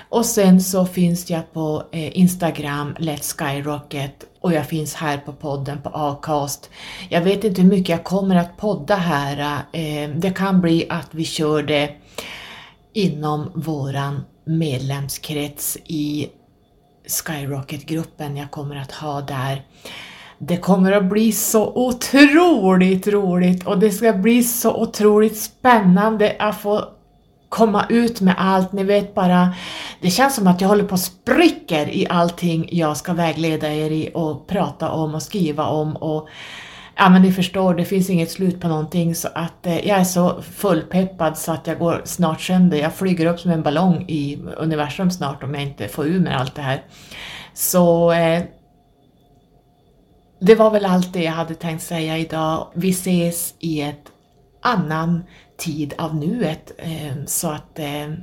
Och sen så finns jag på eh, Instagram, Let's Skyrocket och jag finns här på podden på Acast. Jag vet inte hur mycket jag kommer att podda här. Eh, det kan bli att vi kör det inom våran medlemskrets i Skyrocket-gruppen jag kommer att ha där. Det kommer att bli så otroligt roligt och det ska bli så otroligt spännande att få komma ut med allt. Ni vet bara, det känns som att jag håller på att spricker i allting jag ska vägleda er i och prata om och skriva om och ja men ni förstår, det finns inget slut på någonting så att eh, jag är så fullpeppad så att jag går snart sönder. Jag flyger upp som en ballong i universum snart om jag inte får ur med allt det här. Så eh, det var väl allt det jag hade tänkt säga idag. Vi ses i ett annan tid av nuet, eh, så att eh,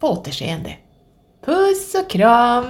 på återseende. Puss och kram!